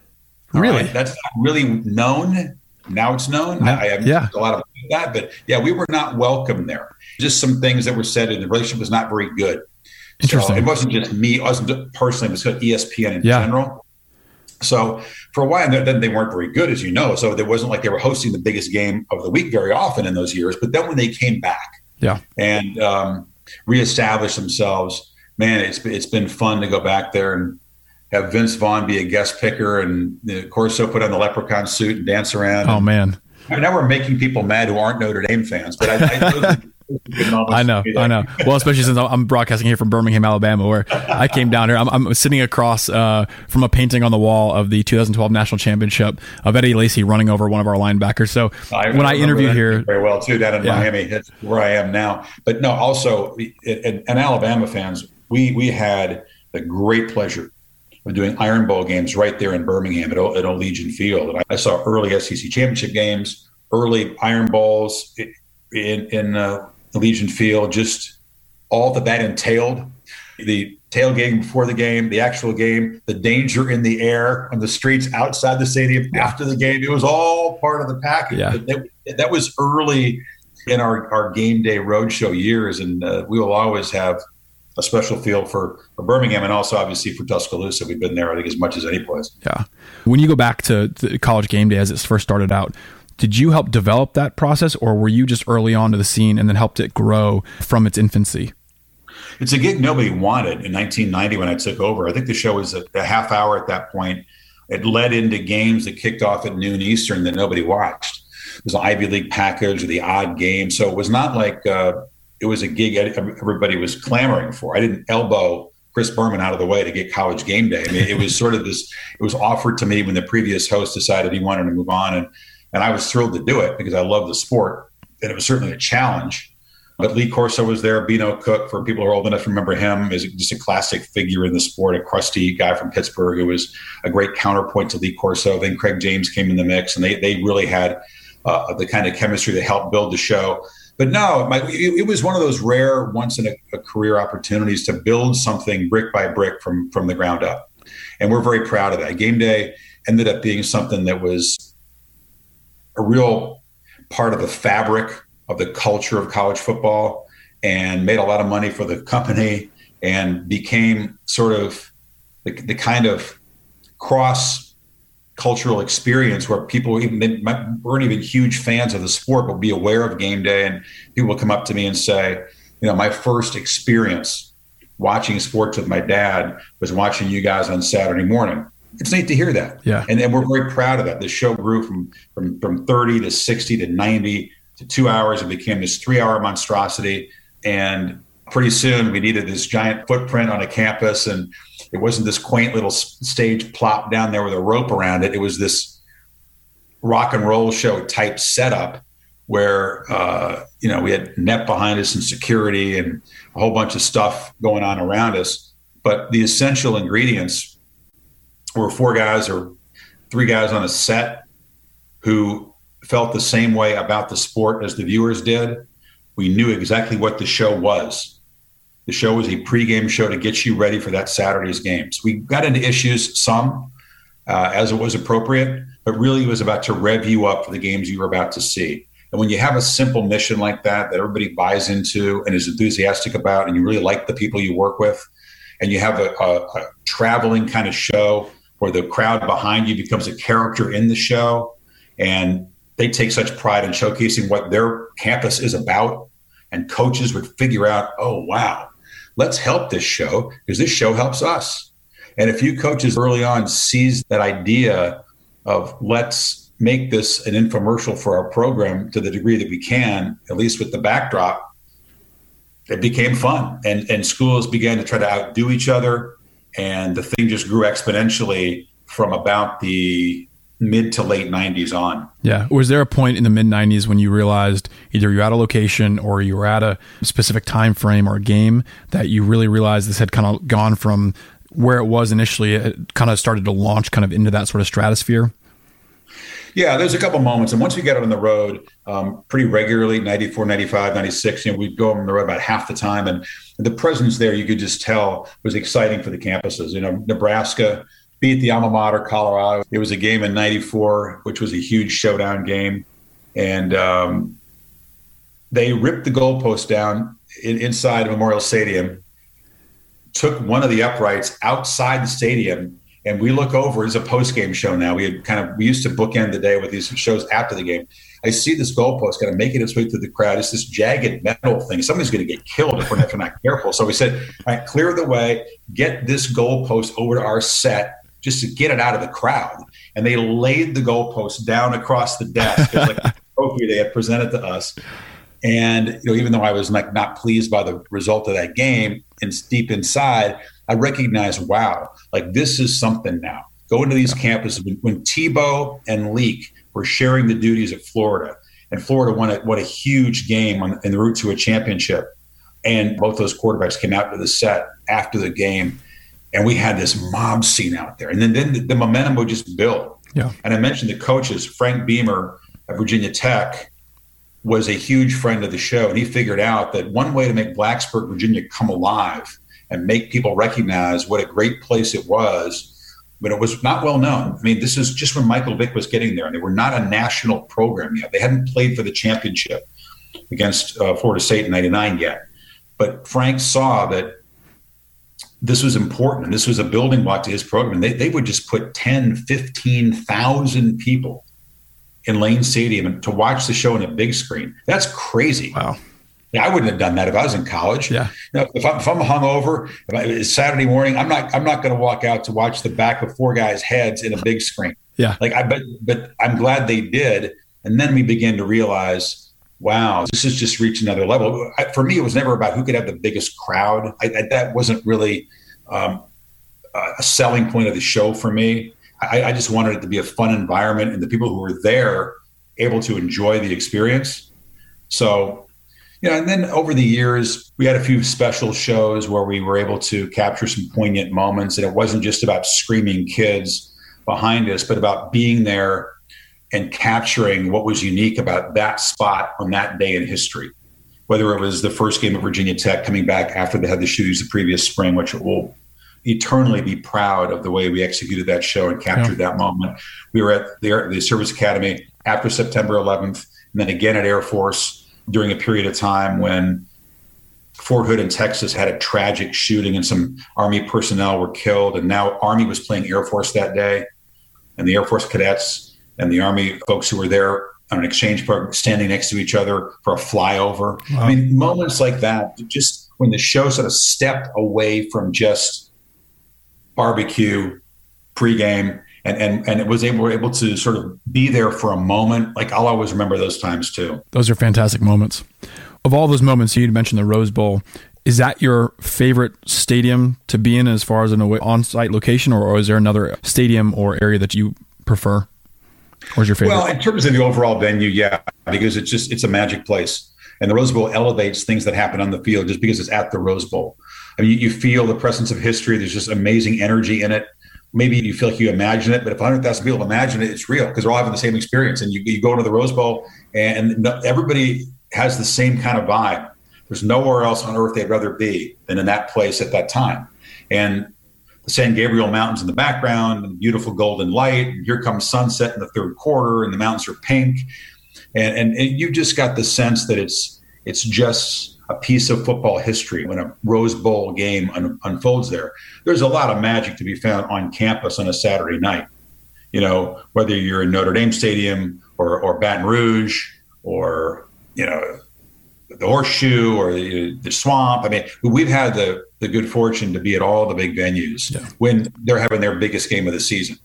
Really, right? that's not really known. Now it's known. I, I haven't yeah. a lot of that, but yeah, we were not welcome there. Just some things that were said, and the relationship was not very good. Interesting. So it wasn't just me. It wasn't personally. It was ESPN in yeah. general. So for a while, then they weren't very good, as you know. So it wasn't like they were hosting the biggest game of the week very often in those years. But then when they came back, yeah, and um, reestablished themselves, man, it's it's been fun to go back there and have Vince Vaughn be a guest picker, and of course, so put on the leprechaun suit and dance around. Oh man. I mean, now we're making people mad who aren't Notre Dame fans, but I, I I know, I know. Well, especially since I'm broadcasting here from Birmingham, Alabama, where I came down here. I'm, I'm sitting across uh, from a painting on the wall of the 2012 national championship of Eddie Lacy running over one of our linebackers. So I when I interview here, very well too, down in yeah. Miami, that's where I am now. But no, also, and, and Alabama fans, we we had the great pleasure doing Iron Bowl games right there in Birmingham at, at Legion Field. And I saw early SEC championship games, early Iron Bowls in in uh, Legion Field, just all that that entailed. The tailgating before the game, the actual game, the danger in the air on the streets outside the stadium after the game. It was all part of the package. Yeah. That, that, was early in our, our game day roadshow years, and uh, we will always have a special feel for, for Birmingham and also obviously for Tuscaloosa. We've been there, I think, as much as any place. Yeah. When you go back to college game day as it first started out, did you help develop that process, or were you just early on to the scene and then helped it grow from its infancy? It's a gig nobody wanted in 1990 when I took over. I think the show was a, a half hour at that point. It led into games that kicked off at noon Eastern that nobody watched. It was an Ivy League package or the odd game. So it was not like uh, it was a gig everybody was clamoring for. I didn't elbow Chris Berman out of the way to get college game day. I mean, it was sort of this, it was offered to me when the previous host decided he wanted to move on. And, and I was thrilled to do it because I love the sport. And it was certainly a challenge. But Lee Corso was there. Beano Cook, for people who are old enough to remember him, is just a classic figure in the sport, a crusty guy from Pittsburgh who was a great counterpoint to Lee Corso. Then Craig James came in the mix, and they, they really had uh, the kind of chemistry that helped build the show. But no, my, it, it, was one of those rare, once in a, a career opportunities to build something brick by brick from from the ground up, and we're very proud of that. Game day ended up being something that was a real part of the fabric of the culture of college football and made a lot of money for the company and became sort of the, the kind of cross cultural experience where people even weren't even huge fans of the sport but be aware of game day. And people come up to me and say you know my first experience watching sports with my dad was watching you guys on saturday morning. It's neat to hear that. Yeah. And, and we're very proud of that. The show grew from from from 30 to 60 to 90 to two hours. It became this three hour monstrosity. And pretty soon we needed this giant footprint on a campus. And it wasn't this quaint little stage plop down there with a rope around it. It was this rock and roll show type setup where, uh, you know, we had net behind us and security and a whole bunch of stuff going on around us. But the essential ingredients were four guys or three guys on a set who felt the same way about the sport as the viewers did. We knew exactly what the show was. The show was a pregame show to get you ready for that Saturday's games. We got into issues some uh, as it was appropriate, but really it was about to rev you up for the games you were about to see. And when you have a simple mission like that that everybody buys into and is enthusiastic about, and you really like the people you work with, and you have a, a, a traveling kind of show where the crowd behind you becomes a character in the show, and they take such pride in showcasing what their campus is about. And coaches would figure out, oh, wow, let's help this show because this show helps us. And a few coaches early on seized that idea of let's make this an infomercial for our program to the degree that we can, at least with the backdrop. It became fun, and and schools began to try to outdo each other, and the thing just grew exponentially from about the mid to late 90s on. Yeah. Was there a point in the mid 90s when you realized either you're at a location or you were at a specific time frame or a game that you really realized this had kind of gone from where it was initially, it kind of started to launch kind of into that sort of stratosphere? Yeah, there's a couple moments. And once we got on the road um, pretty regularly, 94, 95, 96, you know, we'd go on the road about half the time. And the presence there, you could just tell was exciting for the campuses. You know, Nebraska, beat the alma mater, Colorado. It was a game in '94, which was a huge showdown game, and um, they ripped the goalpost down in, inside Memorial Stadium. Took one of the uprights outside the stadium, and we look over. It's a post game show now. We had kind of we used to bookend the day with these shows after the game. I see this goalpost kind of making its way through the crowd. It's this jagged metal thing. Somebody's going to get killed if we're not careful. So we said, all right, clear the way, get this goalpost over to our set just to get it out of the crowd. And they laid the goalpost down across the desk like a trophy they had presented to us. And you know, even though I was like not pleased by the result of that game, and deep inside, I recognized, wow, like this is something now. Going to these campuses when, when Tebow and Leak were sharing the duties at Florida, and Florida won a, what a huge game on, in the route to a championship. And both those quarterbacks came out to the set after the game and we had this mob scene out there. And then, then the, the momentum would just build. Yeah. And I mentioned the coaches, Frank Beamer at Virginia Tech was a huge friend of the show. And he figured out that one way to make Blacksburg, Virginia come alive and make people recognize what a great place it was, but it was not well known. I mean, this is just when Michael Vick was getting there, and they were not a national program yet. They hadn't played for the championship against uh, Florida State in 99 yet. But Frank saw that this was important and this was a building block to his program. They, they would just put 10, 15,000 people in Lane Stadium to watch the show on a big screen. That's crazy. Wow. Yeah, I wouldn't have done that if I was in college. Yeah. You know, if, I'm, if I'm hungover, if I, it's Saturday morning, I'm not I'm not going to walk out to watch the back of four guys' heads in a big screen. Yeah. Like I but but I'm glad they did. And then we began to realize wow, this has just reached another level. For me, it was never about who could have the biggest crowd. I, I, that wasn't really um, a selling point of the show for me. I, just wanted it to be a fun environment and the people who were there able to enjoy the experience. So, you know, and then over the years, we had a few special shows where we were able to capture some poignant moments. And it wasn't just about screaming kids behind us, but about being there and capturing what was unique about that spot on that day in history. Whether it was the first game of Virginia Tech coming back after they had the shootings the previous spring, which will eternally be proud of the way we executed that show and captured yeah. that moment. We were at the, the Service Academy after September 11th, and then again at Air Force during a period of time when Fort Hood in Texas had a tragic shooting and some Army personnel were killed. And now Army was playing Air Force that day, and the Air Force cadets and the Army folks who were there on an exchange program standing next to each other for a flyover. Wow. I mean, moments like that, just when the show sort of stepped away from just barbecue pregame and and and it was able able to sort of be there for a moment. Like I'll always remember those times too. Those are fantastic moments. Of all those moments, you mentioned the Rose Bowl. Is that your favorite stadium to be in as far as an on-site location, or, or is there another stadium or area that you prefer? Is your favorite? Well, in terms of the overall venue, yeah, because it's just it's a magic place, and the Rose Bowl elevates things that happen on the field just because it's at the Rose Bowl. I mean, you, you feel the presence of history. There's just amazing energy in it. Maybe you feel like you imagine it, but if 100,000 people imagine it, it's real because they're all having the same experience. And you, you go to the Rose Bowl, and everybody has the same kind of vibe. There's nowhere else on earth they'd rather be than in that place at that time. And the San Gabriel Mountains in the background, and beautiful golden light, and here comes sunset in the third quarter, and the mountains are pink, and, and, and you just got the sense that it's it's just a piece of football history when a Rose Bowl game un- unfolds there. There's a lot of magic to be found on campus on a Saturday night. You know, whether you're in Notre Dame Stadium or, or Baton Rouge or, you know, the horseshoe or the, the, swamp. I mean, we've had the, the good fortune to be at all the big venues yeah. when they're having their biggest game of the season.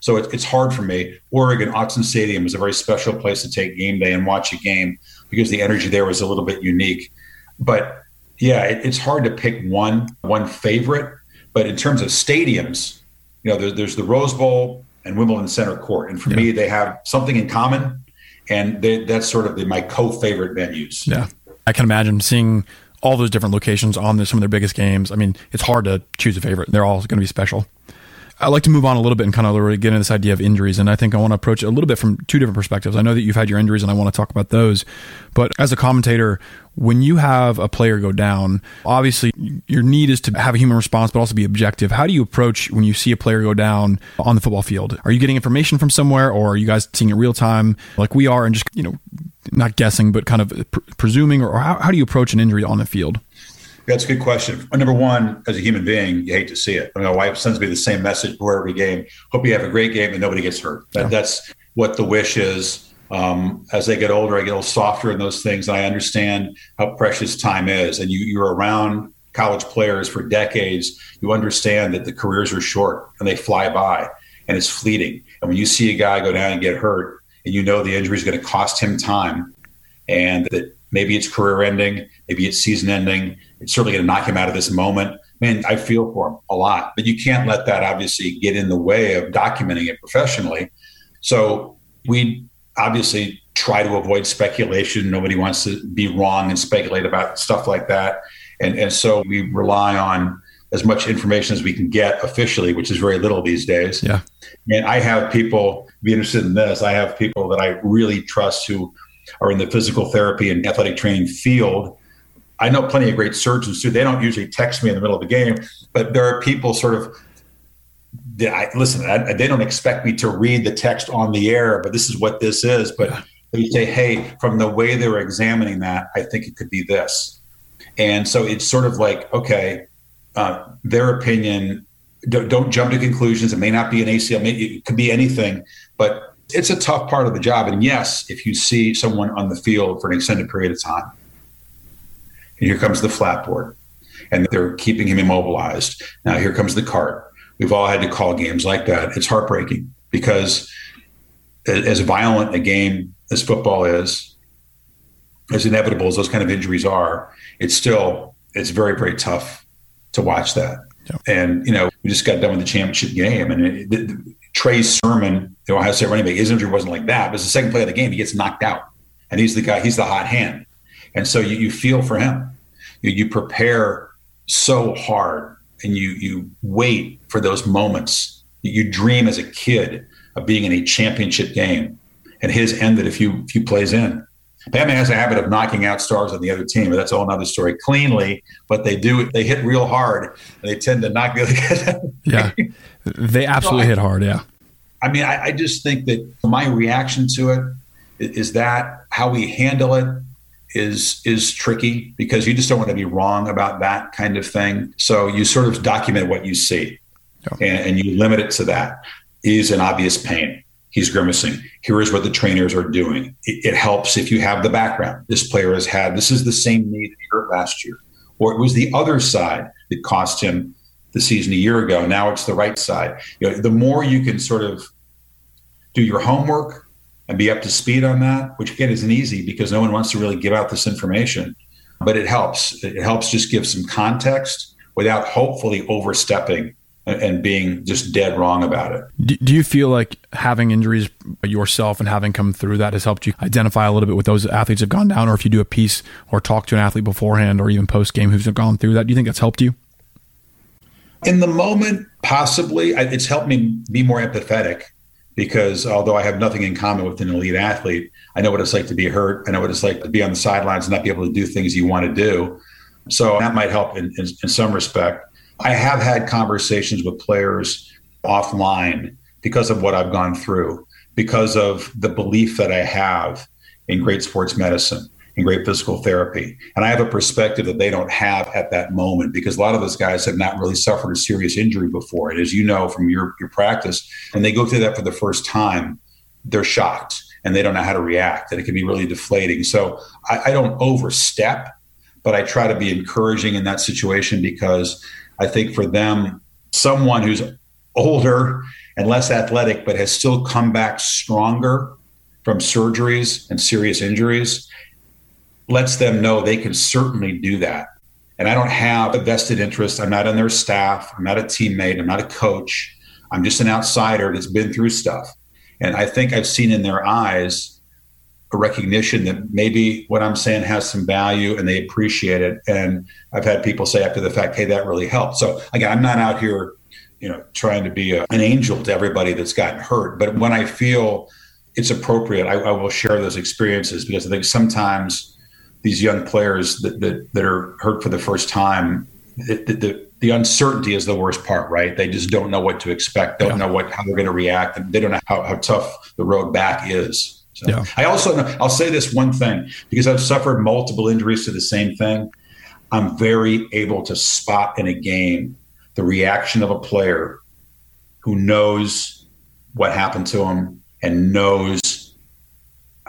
So it, it's hard for me. Oregon Autzen Stadium is a very special place to take game day and watch a game because the energy there was a little bit unique. But yeah, it, it's hard to pick one one favorite. But in terms of stadiums, you know, there, there's the Rose Bowl and Wimbledon Center Court, and for yeah. me, they have something in common, and they, that's sort of the, my co-favorite venues. Yeah, I can imagine seeing all those different locations on the, some of their biggest games. I mean, it's hard to choose a favorite. They're all going to be special. I'd like to move on a little bit and kind of get into this idea of injuries. And I think I want to approach it a little bit from two different perspectives. I know that you've had your injuries and I want to talk about those. But as a commentator, when you have a player go down, obviously your need is to have a human response, but also be objective. How do you approach when you see a player go down on the football field? Are you getting information from somewhere or are you guys seeing it real time like we are and just, you know, not guessing, but kind of pr- presuming or how, how do you approach an injury on the field? That's a good question. Number one, as a human being, you hate to see it. I mean, my wife sends me the same message before every game. Hope you have a great game and nobody gets hurt. That, yeah. That's what the wish is. Um, as they get older, I get a little softer in those things. And I understand how precious time is. And you, you're around college players for decades. You understand that the careers are short and they fly by and it's fleeting. And when you see a guy go down and get hurt and you know the injury is going to cost him time and that maybe it's career ending, maybe it's season ending, it's certainly going to knock him out of this moment. Man, I feel for him a lot, but you can't let that obviously get in the way of documenting it professionally. So we obviously try to avoid speculation. Nobody wants to be wrong and speculate about stuff like that. And, and so we rely on as much information as we can get officially, which is very little these days. Yeah. And I have people be interested in this. I have people that I really trust who are in the physical therapy and athletic training field I know plenty of great surgeons too. They don't usually text me in the middle of the game, but there are people sort of. I, listen, I, they don't expect me to read the text on the air, but this is what this is. But they say, "Hey, from the way they were examining that, I think it could be this," and so it's sort of like, okay, uh, their opinion. Don't, don't, jump to conclusions. It may not be an ACL. It could be anything, but it's a tough part of the job. And yes, if you see someone on the field for an extended period of time, and here comes the flat board. And they're keeping him immobilized. Now here comes the cart. We've all had to call games like that. It's heartbreaking because as violent a game as football is, as inevitable as those kind of injuries are, it's still it's very very tough to watch that. And, you know, we just got done with the championship game. And it, the, Trey Sermon, the Ohio State running back, his injury wasn't like that. But it's the second play of the game, he gets knocked out. And he's the guy, he's the hot hand. And so you, you feel for him. You, you prepare so hard and you you wait for those moments. You dream as a kid of being in a championship game. And his ended a few few plays in. Bama has a habit of knocking out stars on the other team, but that's all another story. Cleanly, but they do they hit real hard. And they tend to knock the other guys out. Yeah, they absolutely so I, hit hard. Yeah. I mean, I, I, just think that my reaction to it is that how we handle it is is tricky because you just don't want to be wrong about that kind of thing. So you sort of document what you see, yeah. and, and you limit it to that. Is an obvious pain he's grimacing. Here is what the trainers are doing. It, it, helps if you have the background. This player has had, this is the same knee that he hurt last year. Or it was the other side that cost him the season a year ago. Now it's the right side. You know, the more you can sort of do your homework and be up to speed on that, which again isn't easy because no one wants to really give out this information, but it helps. It helps just give some context without hopefully overstepping and being just dead wrong about it. Do you feel like having injuries yourself and having come through that has helped you identify a little bit with those athletes have gone down, or if you do a piece or talk to an athlete beforehand or even post game who's gone through that? Do you think that's helped you? In the moment, possibly. It's helped me be more empathetic because although I have nothing in common with an elite athlete, I know what it's like to be hurt. I know what it's like to be on the sidelines and not be able to do things you want to do. So that might help in, in, in some respect. I have had conversations with players offline because of what I've gone through, because of the belief that I have in great sports medicine and great physical therapy. And I have a perspective that they don't have at that moment because a lot of those guys have not really suffered a serious injury before. And as you know from your, your practice, and they go through that for the first time, they're shocked and they don't know how to react. And it can be really deflating. So I, I don't overstep, but I try to be encouraging in that situation because I think for them, someone who's older and less athletic, but has still come back stronger from surgeries and serious injuries, lets them know they can certainly do that. And I don't have a vested interest. I'm not on their staff. I'm not a teammate. I'm not a coach. I'm just an outsider that's been through stuff. And I think I've seen in their eyes a recognition that maybe what I'm saying has some value and they appreciate it. And I've had people say after the fact, hey, that really helped. So again, I'm not out here, you know, trying to be a, an angel to everybody that's gotten hurt. But when I feel it's appropriate, I, I will share those experiences because I think sometimes these young players that, that, that are hurt for the first time, the, the, the, uncertainty is the worst part, right? They just don't know what to expect, don't yeah. know what how they're going to react, and they don't know how, how tough the road back is. So yeah. I also know, I'll say this one thing because I've suffered multiple injuries to the same thing. I'm very able to spot in a game the reaction of a player who knows what happened to him and knows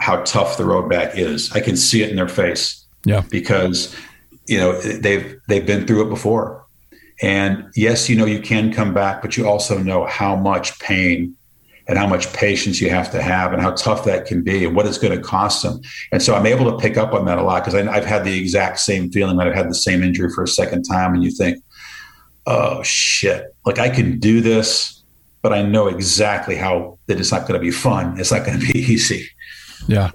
how tough the road back is. I can see it in their face. Yeah. Because you know they've they've been through it before. And yes, you know you can come back, but you also know how much pain and how much patience you have to have and how tough that can be and what it's going to cost them. And so I'm able to pick up on that a lot because I've had the exact same feeling that I've had the same injury for a second time. And you think, oh shit, like I can do this, but I know exactly how that it's not going to be fun. It's not going to be easy. Yeah.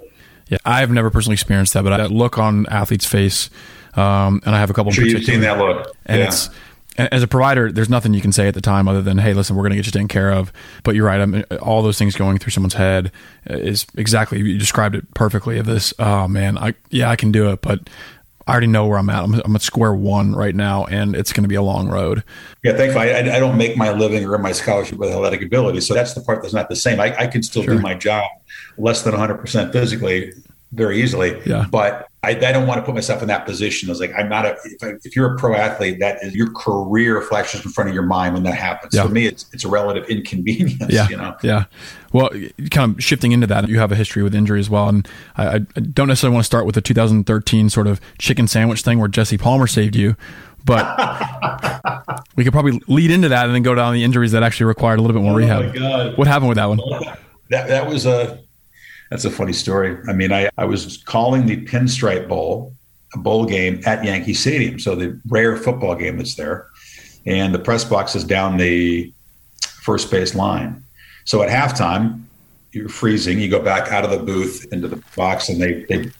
Yeah. I've never personally experienced that, but that look on athlete's face, um, and I have a couple. I'm sure you've seen that look, and yeah. it's as a provider, there's nothing you can say at the time other than, "Hey, listen, we're going to get you taken care of." But you're right. I mean, all those things going through someone's head is exactly you described it perfectly. Of this, oh man, I yeah, I can do it, but I already know where I'm at. I'm, I'm at square one right now, and it's going to be a long road. Yeah, thankfully, I, I, don't make my living or my scholarship with athletic ability, so that's the part that's not the same. I, I can still sure. do my job less than 100 percent physically very easily. Yeah. But I, I, don't want to put myself in that position. I was like, I'm not a. If, I, if, you're a pro athlete, that is your career flashes in front of your mind when that happens. Yeah. For me, it's it's a relative inconvenience. Yeah. You know. Yeah. Well, kind of shifting into that, you have a history with injury as well, and I, I don't necessarily want to start with the 2013 sort of chicken sandwich thing where Jesse Palmer saved you. But we could probably lead into that and then go down the injuries that actually required a little bit more oh rehab. What happened with that one? That that was a that's a funny story. I mean, I, I was calling the Pinstripe Bowl, a bowl game at Yankee Stadium. So the rare football game that's there. and the press box is down the first base line. So at halftime, you're freezing. You go back out of the booth into the box, and they they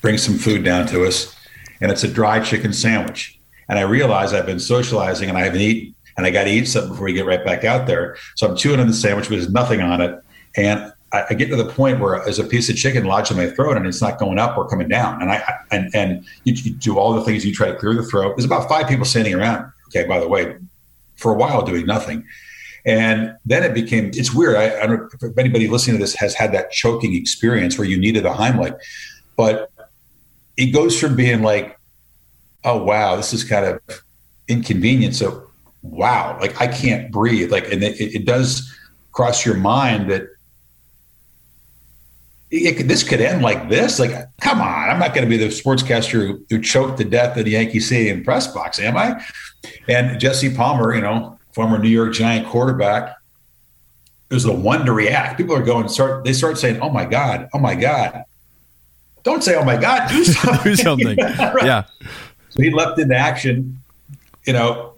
bring some food down to us, and it's a dry chicken sandwich. And I realize I've been socializing and I haven't eaten, and I got to eat something before we get right back out there. So I'm chewing on the sandwich, but there's nothing on it, and I, I, get to the point where there's a piece of chicken lodged in my throat, and it's not going up or coming down. And I and and you, you do all the things you try to clear the throat. There's about five people standing around. Okay, by the way, for a while doing nothing. And then it became, it's weird. I, I, don't know if anybody listening to this has had that choking experience where you needed a Heimlich, but it goes from being like, oh, wow, this is kind of inconvenient. So, wow, like I can't breathe. Like, and it, it does cross your mind that it this could end like this. Like, come on, I'm not going to be the sportscaster who, who choked to death in the Yankee Stadium press box, am I? And Jesse Palmer, you know, former New York Giant quarterback, is the one to react. People are going start. They start saying, "Oh my god, oh my god." Don't say, "Oh my god." Do something. do something. right. Yeah. So he leapt into action. You know,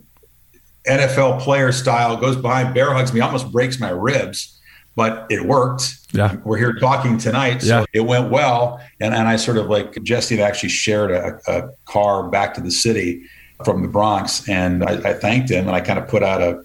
NFL player style goes behind, bear hugs me, almost breaks my ribs, but it worked. Yeah. We're here talking tonight. So yeah. it went well. And, and I sort of like Jesse had actually shared a, a car back to the city from the Bronx. And I, I thanked him and I kind of put out a,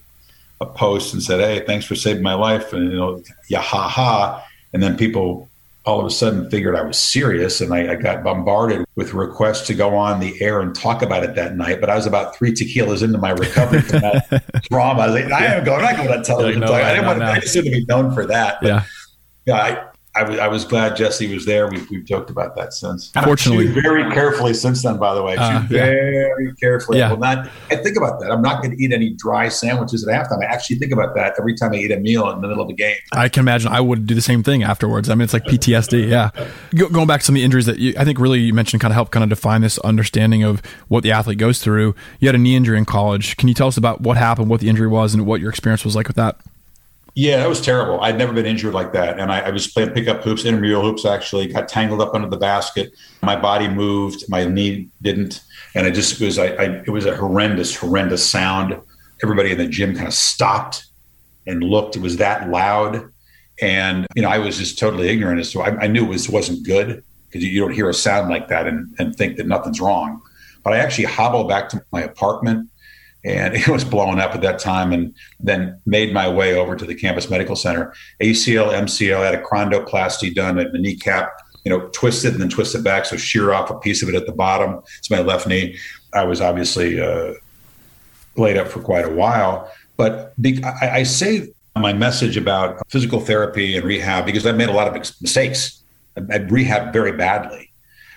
a post and said, Hey, thanks for saving my life. And, you know, yeah, ha ha. And then people all of a sudden figured I was serious and I, I, got bombarded with requests to go on the air and talk about it that night. But I was about three tequilas into my recovery from that trauma. I was like, I am going, I'm not going on television. no, I didn't want to, I just didn't be known for that. But, yeah. Yeah. I, I was, glad Jesse was there. We've, we've joked about that since. Fortunately, very carefully since then. By the way, uh, very carefully. Yeah. Well, not. I think about that. I'm not going to eat any dry sandwiches at halftime. I actually think about that every time I eat a meal in the middle of a game. I can imagine I would do the same thing afterwards. I mean, it's like PTSD. Yeah. going back to some of the injuries that you, I think really you mentioned kind of help kind of define this understanding of what the athlete goes through. You had a knee injury in college. Can you tell us about what happened, what the injury was, and what your experience was like with that? Yeah, that was terrible. I'd never been injured like that. And I, I was playing pickup hoops, intramural hoops actually, got tangled up under the basket. My body moved, my knee didn't. And it just was, I, I it was a horrendous, horrendous sound. Everybody in the gym kind of stopped and looked. It was that loud. And, you know, I was just totally ignorant as to, I, I knew it was, wasn't good because you, you don't hear a sound like that and, and think that nothing's wrong. But I actually hobbled back to my apartment and it was blowing up at that time and then made my way over to the campus medical center. Acl mcl I had a chondroplasty done at the kneecap you know twisted and then twisted back so shear off a piece of it at the bottom. It's my left knee. I was obviously uh, laid up for quite a while. But be, I, I say my message about physical therapy and rehab because i made a lot of mistakes. I, I rehabbed very badly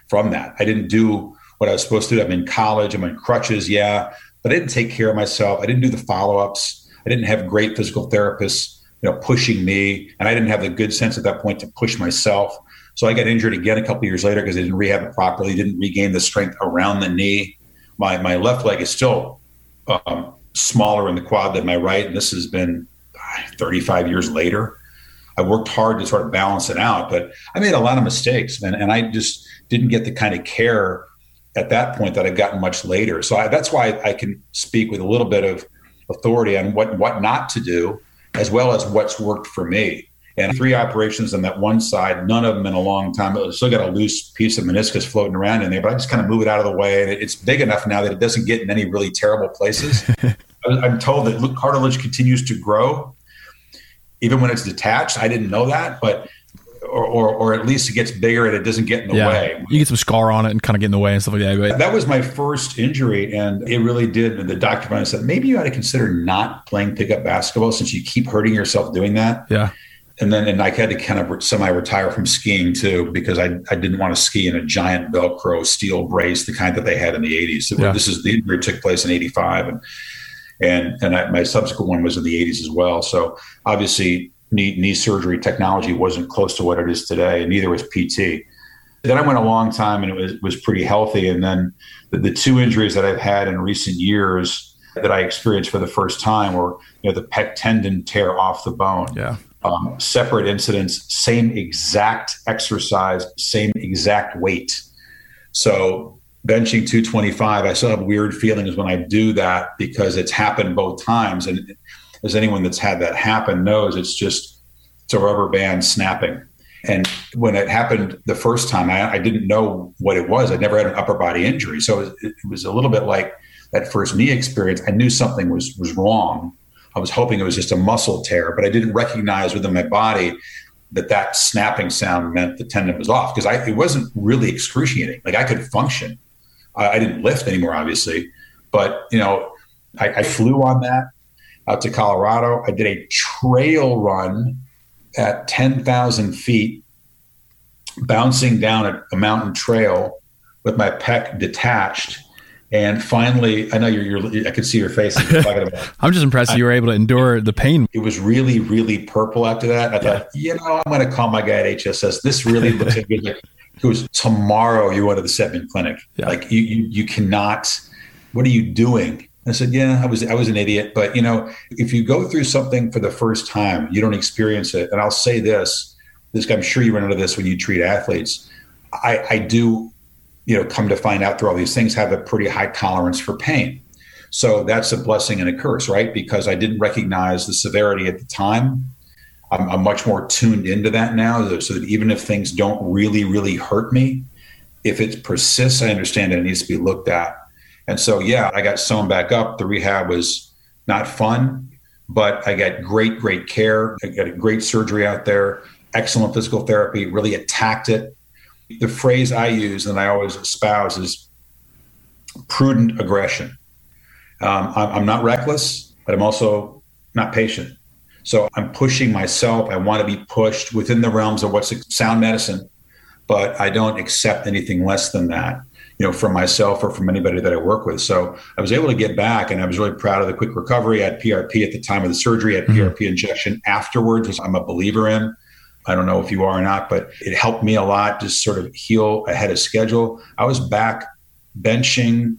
from that. I didn't do what I was supposed to do. I'm in college. I'm in crutches. Yeah but I didn't take care of myself. I didn't do the follow ups. I didn't have great physical therapists, you know, pushing me, and I didn't have the good sense at that point to push myself. So I got injured again a couple years later because I didn't rehab it properly. Didn't regain the strength around the knee. My my left leg is still um, smaller in the quad than my right, and this has been 35 years later. I worked hard to sort of balance it out, but I made a lot of mistakes, and, and I just didn't get the kind of care at that point that I've gotten much later. So I, that's why I can speak with a little bit of authority on what what not to do, as well as what's worked for me. And three operations on that one side, none of them in a long time. I still got a loose piece of meniscus floating around in there, but I just kind of move it out of the way. And it's big enough now that it doesn't get in any really terrible places. I'm told that cartilage continues to grow even when it's detached. I didn't know that, but or, or, or, at least it gets bigger and it doesn't get in the yeah. way. You get some scar on it and kind of get in the way and stuff like that. That was my first injury, and it really did. And the doctor finally said, maybe you ought to consider not playing pickup basketball since you keep hurting yourself doing that. Yeah. And then, and I had to kind of semi-retire from skiing too because I, I didn't want to ski in a giant Velcro steel brace, the kind that they had in the '80s. So yeah. This is the injury took place in '85, and and and I, my subsequent one was in the '80s as well. So obviously, knee, knee surgery technology wasn't close to what it is today, and neither was PT. Then I went a long time and it was, was pretty healthy. And then the, the two injuries that I've had in recent years that I experienced for the first time were, you know, the pec tendon tear off the bone. Yeah. Um, separate incidents, same exact exercise, same exact weight. So benching 225, I still have weird feelings when I do that because it's happened both times. And as anyone that's had that happen knows, it's just it's a rubber band snapping. And when it happened the first time, I, I didn't know what it was. I'd never had an upper body injury, so it, it was a little bit like that first knee experience. I knew something was was wrong. I was hoping it was just a muscle tear, but I didn't recognize within my body that that snapping sound meant the tendon was off because it wasn't really excruciating. Like I could function. I, I didn't lift anymore, obviously, but you know, I, I flew on that out to Colorado. I did a trail run at 10,000 feet, bouncing down a, a, mountain trail with my pec detached. And finally, I know you're, you're I could see your face. I'm just impressed I, you were able to endure the pain. It was really, really purple after that. I yeah. thought, you know, I'm going to call my guy at HSS. This really looks like it was tomorrow you went to the Steadman clinic. Yeah. Like you, you, you cannot, what are you doing? I said, "Yeah, I was I was an idiot, but you know, if you go through something for the first time, you don't experience it." And I'll say this: this I'm sure you run into this when you treat athletes. I, I do, you know, come to find out through all these things have a pretty high tolerance for pain. So that's a blessing and a curse, right? Because I didn't recognize the severity at the time. I'm, I'm much more tuned into that now, so that even if things don't really, really hurt me, if it persists, I understand it needs to be looked at and so, yeah, I got sewn back up. The rehab was not fun, but I got great, great care. I got a great surgery out there, excellent physical therapy, really attacked it. The phrase I use and I always espouse is prudent aggression. Um, I'm, I'm not reckless, but I'm also not patient. So I'm pushing myself. I want to be pushed within the realms of what's sound medicine, but I don't accept anything less than that you know, from myself or from anybody that I work with. So I was able to get back and I was really proud of the quick recovery. I had PRP at the time of the surgery, I had PRP mm-hmm. injection afterwards, which I'm a believer in. I don't know if you are or not, but it helped me a lot to sort of heal ahead of schedule. I was back benching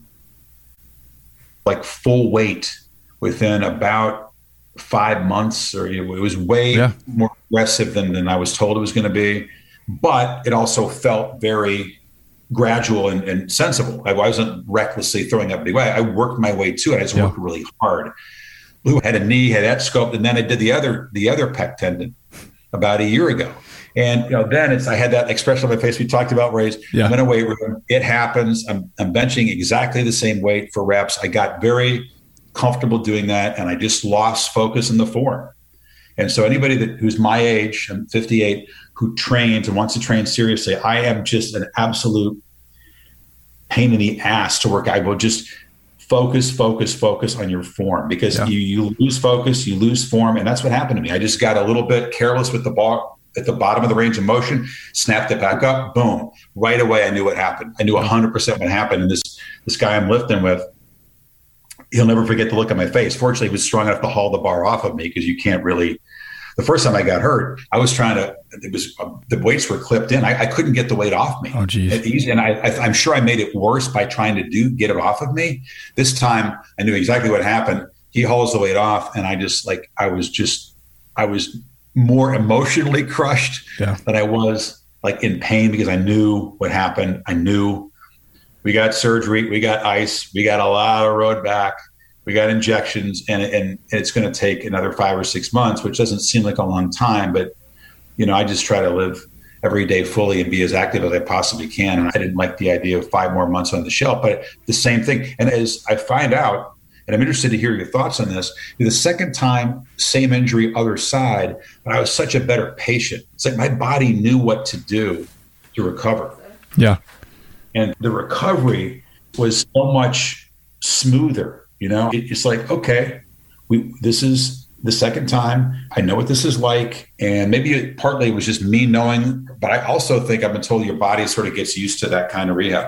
like full weight within about five months, or it was way yeah. more aggressive than, than I was told it was going to be. But it also felt very gradual and, and, sensible. I wasn't recklessly throwing up big way. I worked my way to it. I just yeah. worked really hard. Lou had a knee, had that scoped, and then I did the other the other pec tendon about a year ago. And you know, then it's I had that expression on my face we talked about raised. Yeah. I'm in a weight room. It happens. I'm, I'm benching exactly the same weight for reps. I got very comfortable doing that, and I just lost focus in the form. And so anybody that who's my age, I'm 58, who trains and wants to train seriously, I am just an absolute pain in the ass to work. I will just focus, focus, focus on your form because yeah. you, you lose focus, you lose form. And that's what happened to me. I just got a little bit careless with the ball at the bottom of the range of motion, snapped it back up, boom. Right away, I knew what happened. I knew 100% what happened. And this, this guy I'm lifting with, he'll never forget the look on my face. Fortunately, he was strong enough to haul the bar off of me because you can't really the first time I got hurt, I was trying to. It was uh, the weights were clipped in. I, I, couldn't get the weight off me. Oh, geez. And I, I, am sure I made it worse by trying to do get it off of me. This time, I knew exactly what happened. He hauls the weight off, and I just like I was just I was more emotionally crushed yeah. than I was like in pain because I knew what happened. I knew we got surgery, we got ice, we got a lot of road back we got injections and, and, and it's going to take another five or six months which doesn't seem like a long time but you know i just try to live every day fully and be as active as i possibly can. And i didn't like the idea of five more months on the shelf but the same thing. And as i find out and i'm interested to hear your thoughts on this the second time same injury other side but i was such a better patient. It's like my body knew what to do to recover. Yeah. And the recovery was so much smoother you know, it's like, okay, we this is the second time. I know what this is like. And maybe it, partly it was just me knowing, but I also think I've been told your body sort of gets used to that kind of rehab.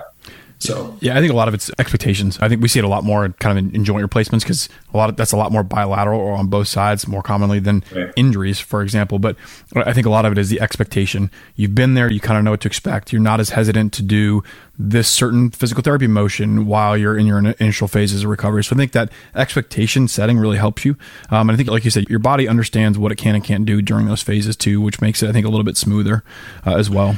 So yeah, I think a lot of it's expectations. I think we see it a lot more kind of in, in joint replacements because a lot of that's a lot more bilateral or on both sides more commonly than right. injuries, for example. But I think a lot of it is the expectation. You've been there, you kind of know what to expect. You're not as hesitant to do this certain physical therapy motion while you're in your initial phases of recovery. So I think that expectation setting really helps you. Um, and I think, like you said, your body understands what it can and can't do during those phases too, which makes it, I think, a little bit smoother uh, as well.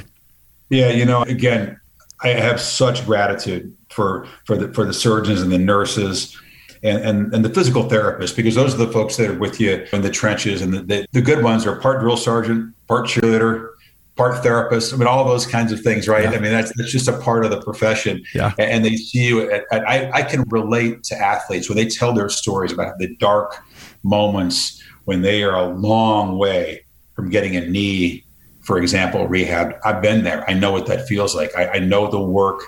Yeah, you know, again, I have such gratitude for for the for the surgeons and the nurses and, and, and the physical therapists because those are the folks that are with you in the trenches and the, the, the good ones are part drill sergeant part cheerleader part therapist. I mean, all those kinds of things, right? Yeah. I mean, that's, that's just a part of the profession. Yeah. And they see you. At, at, I, I can relate to athletes when they tell their stories about the dark moments when they are a long way from getting a knee, for example, rehab. I've been there. I know what that feels like. I, I know the work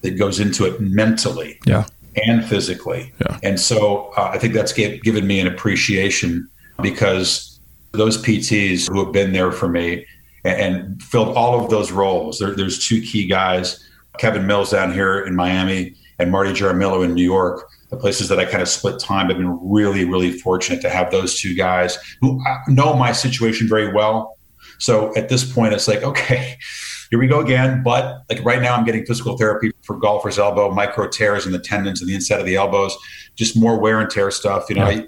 that goes into it mentally. Yeah. And physically. Yeah. And so uh, I think that's gave, given me an appreciation because those PTs who have been there for me and, filled all of those roles. There, there's two key guys, Kevin Mills down here in Miami and Marty Jaramillo in New York, the places that I kind of split time. I've been really, really fortunate to have those two guys who know my situation very well. So at this point, it's like, okay, here we go again. But like right now, I'm getting physical therapy for golfer's elbow, micro tears in the tendons and the inside of the elbows, just more wear and tear stuff. You know, yeah.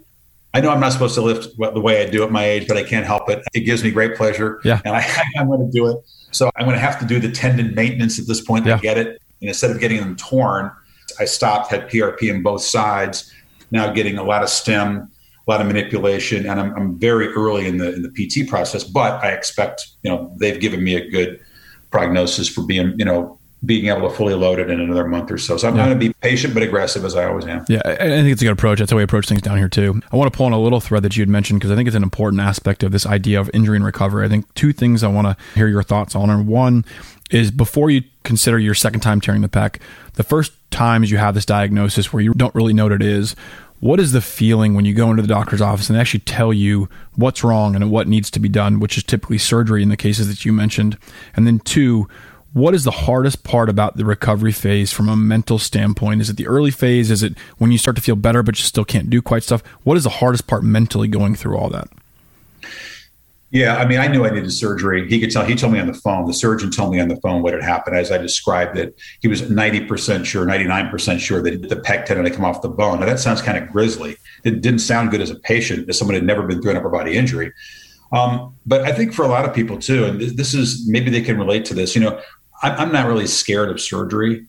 I know I'm not supposed to lift the way I do at my age, but I can't help it. It gives me great pleasure. Yeah. And I, am going to do it. So I'm going to have to do the tendon maintenance at this point yeah. to get it. And instead of getting them torn, I stopped, had PRP on both sides. Now getting a lot of stim, a lot of manipulation, and I'm, I'm very early in the in the PT process. But I expect, you know, they've given me a good prognosis for being, you know, being able to fully load it in another month or so. So I'm yeah. going to be patient but aggressive as I always am. Yeah, I think it's a good approach. That's how we approach things down here too. I want to pull on a little thread that you had mentioned because I think it's an important aspect of this idea of injury and recovery. I think two things I want to hear your thoughts on. And one is before you consider your second time tearing the pec, the first times you have this diagnosis where you don't really know what it is, what is the feeling when you go into the doctor's office and they actually tell you what's wrong and what needs to be done, which is typically surgery in the cases that you mentioned? And then two, what is the hardest part about the recovery phase from a mental standpoint? Is it the early phase? Is it when you start to feel better but you still can't do quite stuff? What is the hardest part mentally going through all that? Yeah, I mean, I knew I needed surgery. He could tell. He told me on the phone. The surgeon told me on the phone what had happened. As I described it, he was ninety percent sure, ninety nine percent sure that the pec tendon had come off the bone. Now that sounds kind of grisly. It didn't sound good as a patient, as someone had never been through an upper body injury. Um, but I think for a lot of people too, and this is maybe they can relate to this. You know, I'm not really scared of surgery,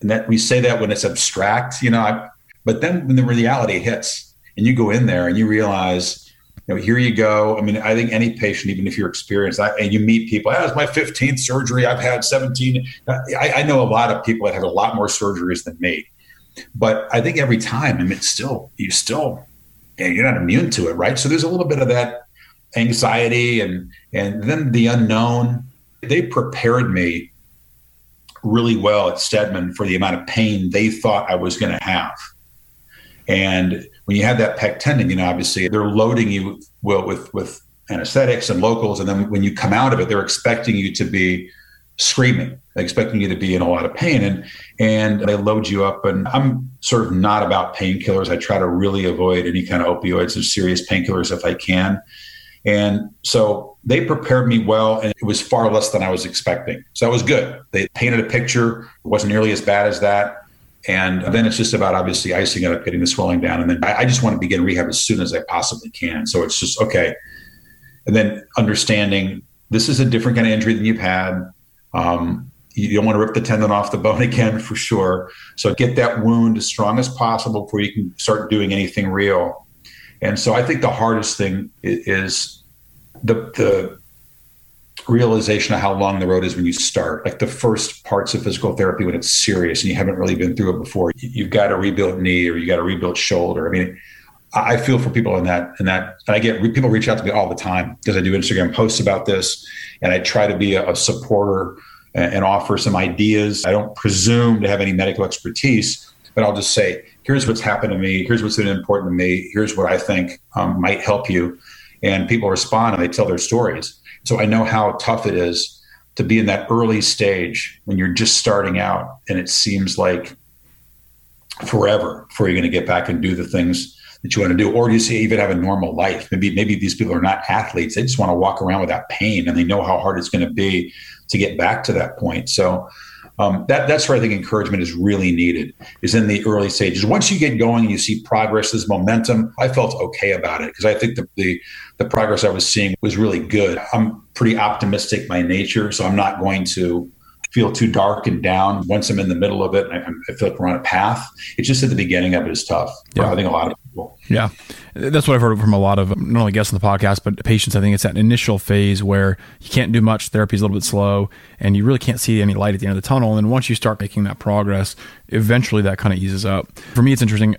and that we say that when it's abstract, you know. I, but then when the reality hits, and you go in there and you realize, you know, here you go. I mean, I think any patient, even if you're experienced, I, and you meet people, oh, it's my 15th surgery. I've had 17. I, I know a lot of people that have a lot more surgeries than me, but I think every time, I mean, it's still you still you're not immune to it, right? So there's a little bit of that anxiety and and then the unknown. They prepared me really well at Steadman for the amount of pain they thought I was going to have. And when you have that pec tendon, you know, obviously they're loading you well with with anesthetics and locals, and then when you come out of it, they're expecting you to be screaming, expecting you to be in a lot of pain, and and they load you up. And I'm sort of not about painkillers. I try to really avoid any kind of opioids or serious painkillers if I can. And so they prepared me well, and it was far less than I was expecting. So that was good. They painted a picture. It wasn't nearly as bad as that. And then it's just about obviously icing it up, getting the swelling down. And then I, I just want to begin rehab as soon as I possibly can. So it's just, okay. And then understanding this is a different kind of injury than you've had. Um, you don't want to rip the tendon off the bone again for sure. So get that wound as strong as possible before you can start doing anything real. And so I think the hardest thing is the the realization of how long the road is when you start. Like the first parts of physical therapy when it's serious and you haven't really been through it before. You've got a rebuilt knee or you got a rebuilt shoulder. I mean, I feel for people in that in that. And I get people reach out to me all the time because I do Instagram posts about this, and I try to be a, a supporter and, and offer some ideas. I don't presume to have any medical expertise, but I'll just say here's what's happened to me. Here's what's been important to me. Here's what I think um, might help you. And people respond and they tell their stories. So I know how tough it is to be in that early stage when you're just starting out and it seems like forever before you're going to get back and do the things that you want to do or you see even have a normal life. Maybe maybe these people are not athletes. They just want to walk around without pain and they know how hard it's going to be to get back to that point. So um, that that's where I think encouragement is really needed is in the early stages. Once you get going and you see progress, there's momentum. I felt okay about it because I think the, the the progress I was seeing was really good. I'm pretty optimistic by nature, so I'm not going to feel too dark and down. Once I'm in the middle of it, I, I feel like we're on a path. It's just at the beginning of it is tough. Yeah. I think a lot of people. Yeah. That's what I've heard from a lot of not only guests on the podcast, but patients. I think it's that initial phase where you can't do much. Therapy is a little bit slow and you really can't see any light at the end of the tunnel. And then once you start making that progress, eventually that kind of eases up. For me, it's interesting.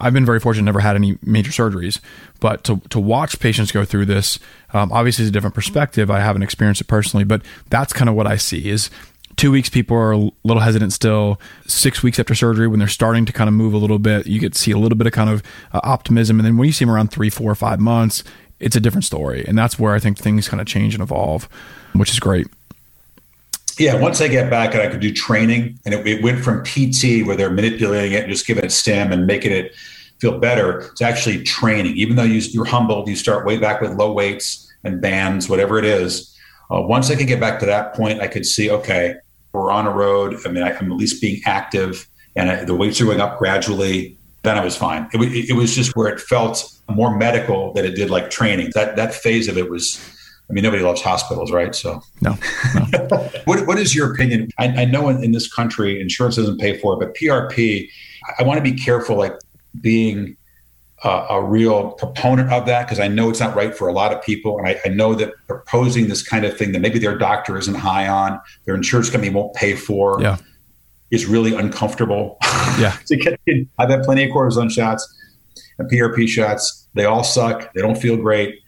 I've been very fortunate, never had any major surgeries, but to, to watch patients go through this, um, obviously is a different perspective. I haven't experienced it personally, but that's kind of what I see is two weeks people are a little hesitant still. Six weeks after surgery when they're starting to kind of move a little bit you get to see a little bit of kind of uh, optimism. And then when you see them around three four five months it's a different story. And that's where i think things kind of change and evolve which is great. Yeah once i get back and i could do training and it, it went from pt where they're manipulating it and just giving it stim and making it feel better to actually training. Even though you, you're humbled you start way back with low weights and bands whatever it is uh, once I could get back to that point, I could see, okay, we're on a road. I mean, I, am at least being active, and I, the weights are going up gradually. Then I was fine. It, it, was just where it felt more medical than it did like training. That that phase of it was. I mean, nobody loves hospitals, right? So no. no. what what is your opinion? I, I know in, in this country, insurance doesn't pay for it, but PRP. I want to be careful, like being uh, a real proponent of that because I know it's not right for a lot of people. And I, I, know that proposing this kind of thing that maybe their doctor isn't high on, their insurance company won't pay for, yeah. is really uncomfortable. Yeah. to get. I've had plenty of cortisone shots and PRP shots. They all suck. They don't feel great.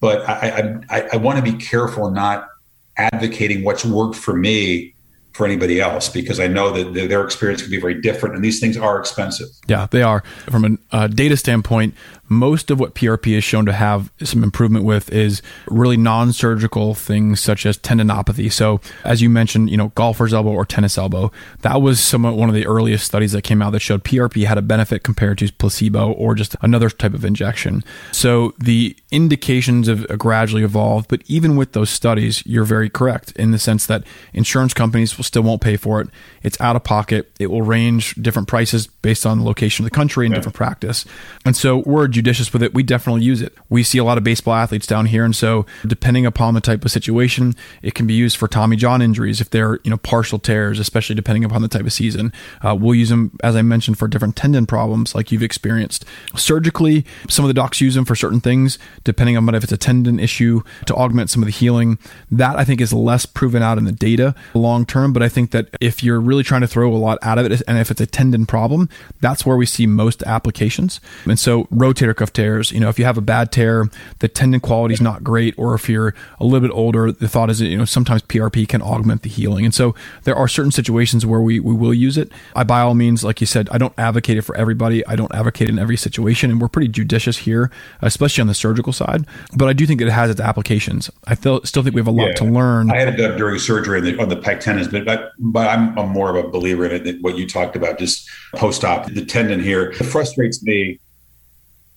But I, I, I, I want to be careful not advocating what's worked for me for anybody else because I know that their experience can be very different and these things are expensive. Yeah, they are. From a uh, data standpoint, most of what PRP is shown to have some improvement with is really non-surgical things such as tendinopathy. So, as you mentioned, you know, golfer's elbow or tennis elbow, that was somewhat one of the earliest studies that came out that showed PRP had a benefit compared to placebo or just another type of injection. So, the indications have gradually evolved, but even with those studies, you're very correct in the sense that insurance companies will still won't pay for it. It's out of pocket. It will range different prices based on the location of the country and yeah. different practice. And so, we're judicious with it, we definitely use it. We see a lot of baseball athletes down here, and so depending upon the type of situation, it can be used for Tommy John injuries if they're you know partial tears, especially depending upon the type of season. Uh, we'll use them as I mentioned for different tendon problems like you've experienced. Surgically, some of the docs use them for certain things, depending on if it's a tendon issue to augment some of the healing. That I think is less proven out in the data long term, but I think that if you're really trying to throw a lot out of it, and if it's a tendon problem, that's where we see most applications. And so rotator cuff tears. You know, if you have a bad tear, the tendon quality is not great, or if you're a little bit older, the thought is that, you know, sometimes PRP can augment the healing. And so there are certain situations where we, we will use it. I, by all means, like you said, I don't advocate it for everybody. I don't advocate it in every situation. And we're pretty judicious here, especially on the surgical side. But I do think it has its applications. I still still think we have a lot yeah. to learn. I had it done during surgery on the, on the pec tendons, but, but, but I'm, I'm more of a believer in it, than what you talked about, just post op, the tendon here. It frustrates me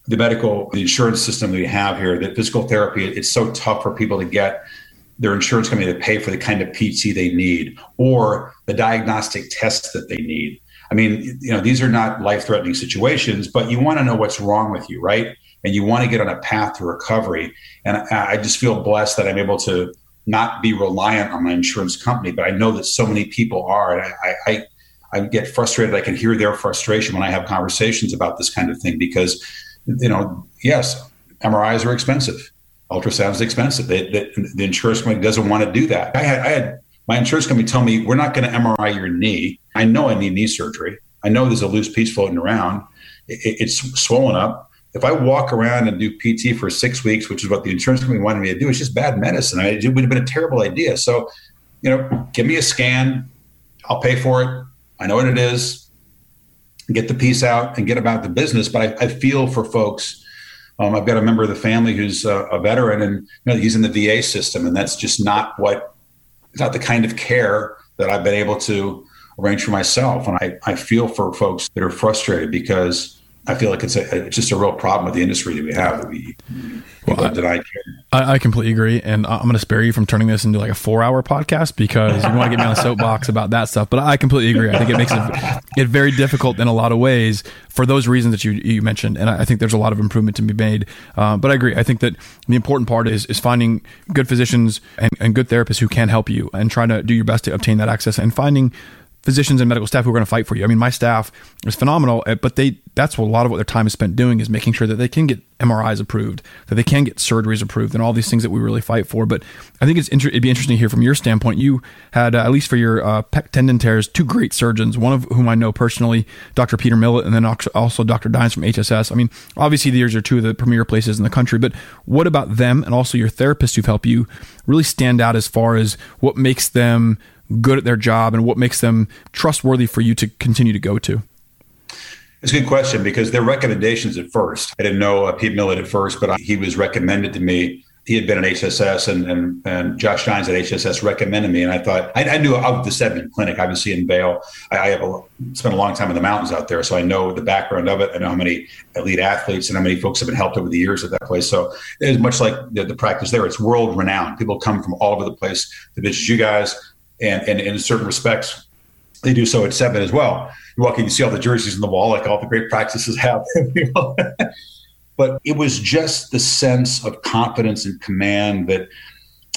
the medical, the insurance system that we have here, that physical therapy, it's so tough for people to get their insurance company to pay for the kind of PT they need or the diagnostic tests that they need. I mean, you know, these are not life threatening situations, but you want to know what's wrong with you, right? And you want to get on a path to recovery. And I, just feel blessed that I'm able to not be reliant on my insurance company, but I know that so many people are. And I, I, I get frustrated. I can hear their frustration when I have conversations about this kind of thing because you know, yes, MRIs are expensive. Ultrasound is expensive. They, they, the insurance company doesn't want to do that. I had, I had my insurance company tell me, we're not going to MRI your knee. I know I need knee surgery. I know there's a loose piece floating around. It, it's swollen up. If I walk around and do PT for six weeks, which is what the insurance company wanted me to do, it's just bad medicine. I, it would have been a terrible idea. So, you know, give me a scan. I'll pay for it. I know what it is get the piece out and get about the business. But I, I feel for folks. Um, I've got a member of the family who's a, a veteran, and you know, he's in the VA system, and that's just not what, not the kind of care that I've been able to arrange for myself. And I, I feel for folks that are frustrated because I feel like it's, a, it's just a real problem with the industry that we have that we well, care. I, I completely agree, and I'm going to spare you from turning this into like a four-hour podcast because you want to get me on a soapbox about that stuff. But I completely agree. I think it makes it, it very difficult in a lot of ways for those reasons that you you mentioned, and I think there's a lot of improvement to be made. Uh, but I agree. I think that the important part is is finding good physicians and, and good therapists who can help you, and trying to do your best to obtain that access, and finding physicians and medical staff who are going to fight for you. I mean, my staff is phenomenal, eh, but they that's what a lot of what their time is spent doing is making sure that they can get MRIs approved, that they can get surgeries approved, and all these things that we really fight for. But I think it's inter- it'd be interesting to hear from your standpoint. You had uh, at least for your uh, pec tendon tears, two great surgeons, one of whom I know personally, Dr. Peter Millett, and then also Dr. Dines from HSS. I mean, obviously these are two of the premier places in the country, but what about them and also your therapists who've helped you really stand out as far as what makes them good at their job and what makes them trustworthy for you to continue to go to? It's a good question because their recommendations at first, I didn't know uh, Pete Millett at first, but he was recommended to me. He had been at HSS and, and, and Josh Dines at HSS recommended me. And I thought, I, I knew of the Steadman Clinic, obviously in Vail. I, I have a, spent a long time in the mountains out there. So I know the background of it. I know how many elite athletes and how many folks have been helped over the years at that place. So it's much like the, the practice there. It's world renowned. People come from all over the place to visit you guys and, and, in certain respects, they do so at Steadman as well. You walk in, you see all the jerseys on the wall, like all the great practices have. but it was just the sense of confidence and command that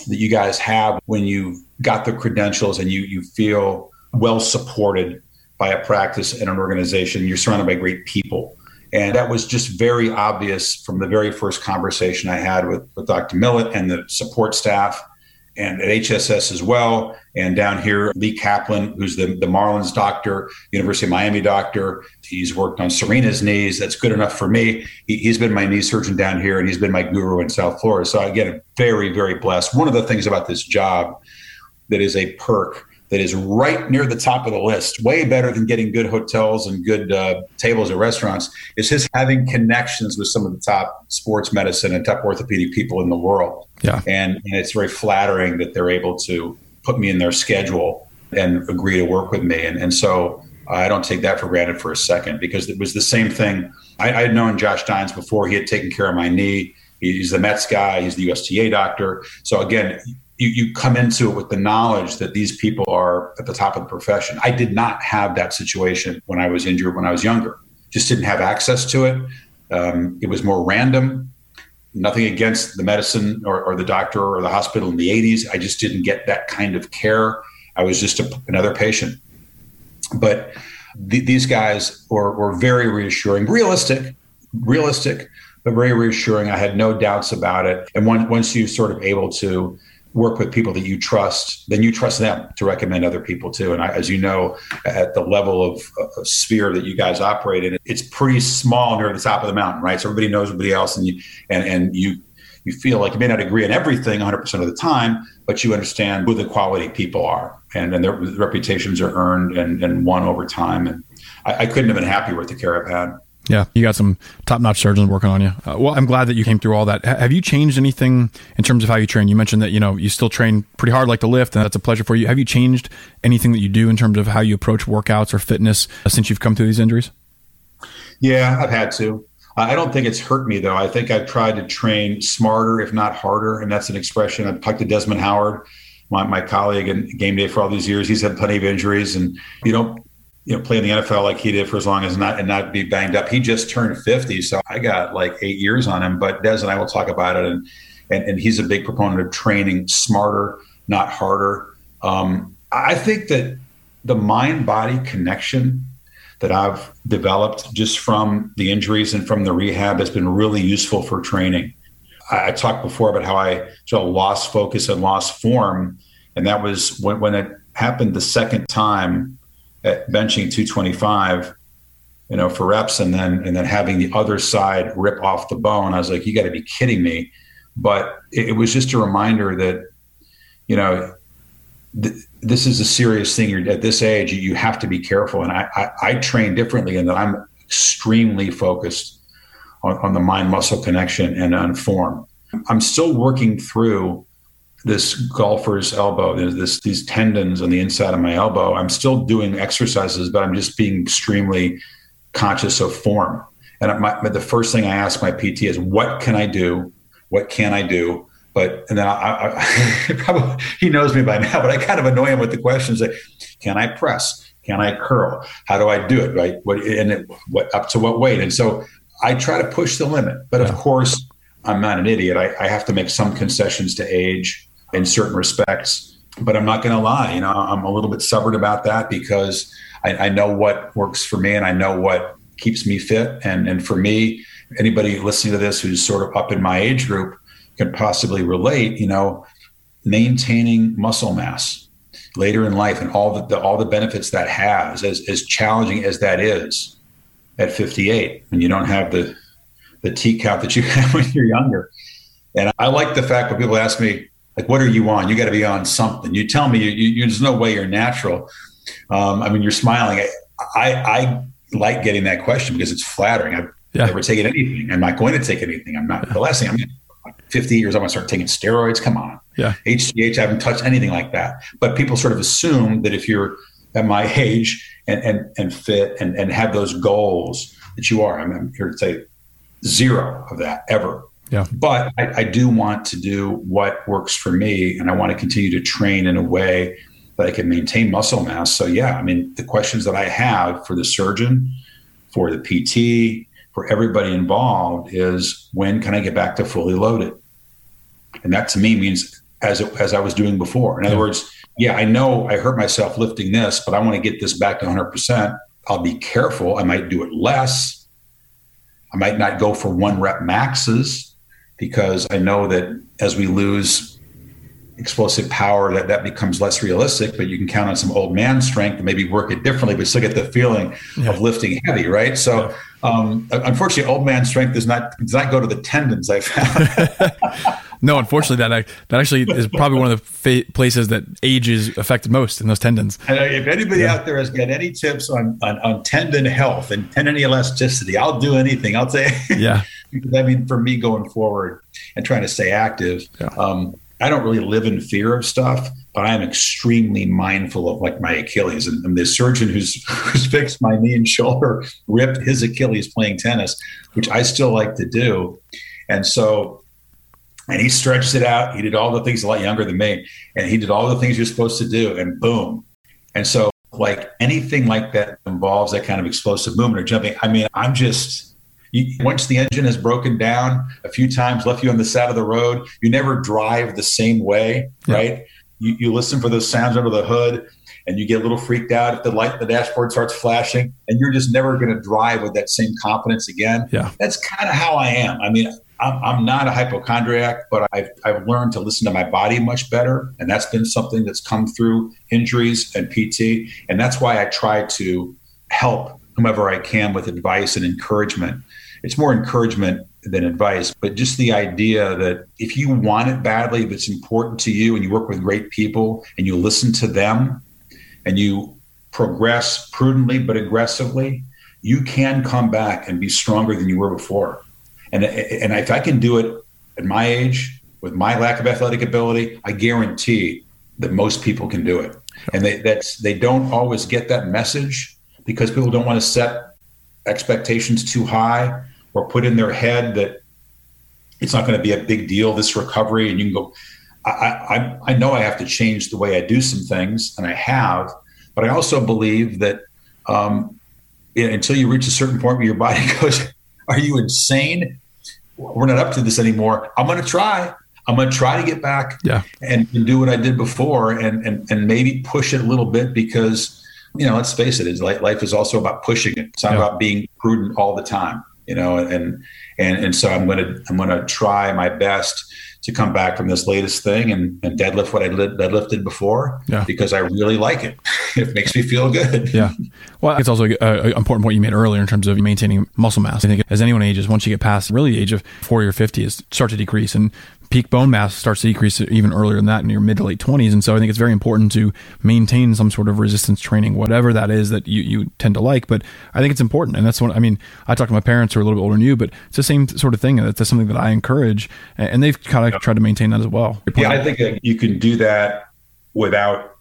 that you guys have when you've got the credentials and you you feel well supported by a practice and an organization. You're surrounded by great people. And that was just very obvious from the very first conversation I had with, with Dr. Millett and the support staff and at HSS as well. And down here, Lee Kaplan, who's the, the Marlins doctor, University of Miami doctor. He's worked on Serena's knees. That's good enough for me. He, has been my knee surgeon down here, and he's been my guru in South Florida. So again, very, very blessed. One of the things about this job that is a perk that is right near the top of the list, way better than getting good hotels and good uh, tables at restaurants, is his having connections with some of the top sports medicine and top orthopedic people in the world. Yeah. And, and it's very flattering that they're able to put me in their schedule and agree to work with me. And, and so I don't take that for granted for a second because it was the same thing. I, I had known Josh Dines before. He had taken care of my knee. He's the Mets guy. He's the USTA doctor. So again, you, you come into it with the knowledge that these people are at the top of the profession. I did not have that situation when I was injured when I was younger. Just didn't have access to it. Um, it was more random. Nothing against the medicine or, or, the doctor or the hospital in the 80s. I just didn't get that kind of care. I was just a, another patient. But th- these guys were, were very reassuring, realistic, realistic, but very reassuring. I had no doubts about it. And one, once you're sort of able to work with people that you trust, then you trust them to recommend other people too. And I, as you know, at the level of, sphere that you guys operate in, it's pretty small near the top of the mountain, right? So everybody knows everybody else, and you and and you you feel like you may not agree on everything 100% of the time, but you understand who the quality people are, and and their reputations are earned and, and won over time. And I, I couldn't have been happier with the care I've had. Yeah, you got some top-notch surgeons working on you. Uh, well, I'm glad that you came through all that. H- have you changed anything in terms of how you train? You mentioned that you know you still train pretty hard, like to lift, and that's a pleasure for you. Have you changed anything that you do in terms of how you approach workouts or fitness uh, since you've come through these injuries? Yeah, I've had to. I don't think it's hurt me though. I think I've tried to train smarter, if not harder, and that's an expression. I've talked to Desmond Howard, my, my colleague in game day for all these years. He's had plenty of injuries, and you don't you know, play in the NFL like he did for as long as not and not be banged up. He just turned 50, so I got like eight years on him. But Des and I will talk about it, and and, and he's a big proponent of training smarter, not harder. Um, I think that the mind body connection that I've developed just from the injuries and from the rehab has been really useful for training. I, I talked before about how I sort of lost focus and lost form, and that was when, when it happened the second time at benching 225 you know for reps and then and then having the other side rip off the bone i was like you got to be kidding me. But it, it, was just a reminder that you know th- this is a serious thing. You're at this age you have to be careful. And i i, I train differently and that i'm extremely focused on, on the mind muscle connection and on form. I'm still working through this golfer's elbow, there's this these tendons on the inside of my elbow. I'm still doing exercises, but I'm just being extremely conscious of form. And my, the first thing I ask my PT is, what can I do? What can I do But and then I, I probably he knows me by now, but I kind of annoy him with the questions like, can I press? Can I curl? How do I do it? Right? What and it, what up to what weight? And so I try to push the limit. But of course, I'm not an idiot. I, I have to make some concessions to age in certain respects. But I'm not going to lie. You know, I'm a little bit stubborn about that because I, I know what works for me and I know what keeps me fit. And and for me, anybody listening to this who's sort of up in my age group can possibly relate. You know, maintaining muscle mass later in life and all the, the all the benefits that has, as as challenging as that is at 58 when you don't have the the T count that you have when you're younger. And I like the fact when people ask me, like, what are you on? You got to be on something. You tell me, you, you, there's no way you're natural. Um, I mean, you're smiling. I, I, I, like getting that question because it's flattering. I've yeah. never taken anything. I'm not going to take anything. I'm not. The last thing I'm 50 years, I'm going to start taking steroids. Come on. Yeah. HGH, I haven't touched anything like that. But people sort of assume that if you're at my age and, and, and fit and, and have those goals that you are, I'm, I'm here to say zero of that ever. Yeah. But I, I, do want to do what works for me, and I want to continue to train in a way that I can maintain muscle mass. So, yeah, I mean, the questions that I have for the surgeon, for the PT, for everybody involved is when can I get back to fully loaded? And that to me means as it, as I was doing before. In other words, yeah, I know I hurt myself lifting this, but I want to get this back to 100%. I'll be careful. I might do it less I might not go for one rep maxes because I know that as we lose explosive power, that that becomes less realistic. But you can count on some old man strength and maybe work it differently, but still get the feeling yeah. of lifting heavy, right? So, um, unfortunately, old man strength does not does not go to the tendons. I found. No, unfortunately, that that actually is probably one of the fa- places that age is affected most in those tendons. And if anybody yeah. out there has got any tips on, on, on tendon health and tendon elasticity, I'll do anything. I'll say, yeah. because I mean, for me going forward and trying to stay active, yeah. um, I don't really live in fear of stuff, but I am extremely mindful of like my Achilles. And, and the surgeon who's who's fixed my knee and shoulder ripped his Achilles playing tennis, which I still like to do. And so and he stretched it out. He did all the things a lot younger than me, and he did all the things you're supposed to do, and boom. And so, like anything like that involves that kind of explosive movement or jumping. I mean, I'm just you, once the engine has broken down a few times, left you on the side of the road, you never drive the same way, yeah. right? You, you listen for those sounds under the hood, and you get a little freaked out if the light the dashboard starts flashing, and you're just never going to drive with that same confidence again. Yeah, that's kind of how I am. I mean, I'm, I'm not a hypochondriac, but I've, I've learned to listen to my body much better. And that's been something that's come through injuries and PT. And that's why I try to help whomever I can with advice and encouragement. It's more encouragement than advice, but just the idea that if you want it badly, if it's important to you and you work with great people and you listen to them and you progress prudently but aggressively, you can come back and be stronger than you were before. And, and if I can do it at my age with my lack of athletic ability, I guarantee that most people can do it. And they, that's, they don't always get that message because people don't want to set expectations too high or put in their head that it's not going to be a big deal, this recovery. And you can go, I, I, I know I have to change the way I do some things, and I have, but I also believe that um, until you reach a certain point where your body goes, are you insane? We're not up to this anymore. I'm going to try. I'm going to try to get back yeah. and, and, do what I did before and, and, and maybe push it a little bit because, you know, let's face it, like life is also about pushing it. It's not yeah. about being prudent all the time, you know, and, and, and so I'm going to, I'm to try my best to come back from this latest thing and, and deadlift what I deadlifted before yeah. because I really like it. it makes me feel good. Yeah. Well, it's also an important point you made earlier in terms of maintaining muscle mass. I think as anyone ages, once you get past really the age of 40 or 50, is start to decrease. And peak bone mass starts to decrease even earlier than that in your mid to late 20s. And so I think it's very important to maintain some sort of resistance training, whatever that is that you, you tend to like. But I think it's important. And that's what, I mean, I talk to my parents who are a little bit older than you, but it's the same sort of thing. That's something that I encourage. And they've kind of tried to maintain that as well. Yeah, I think you can do that without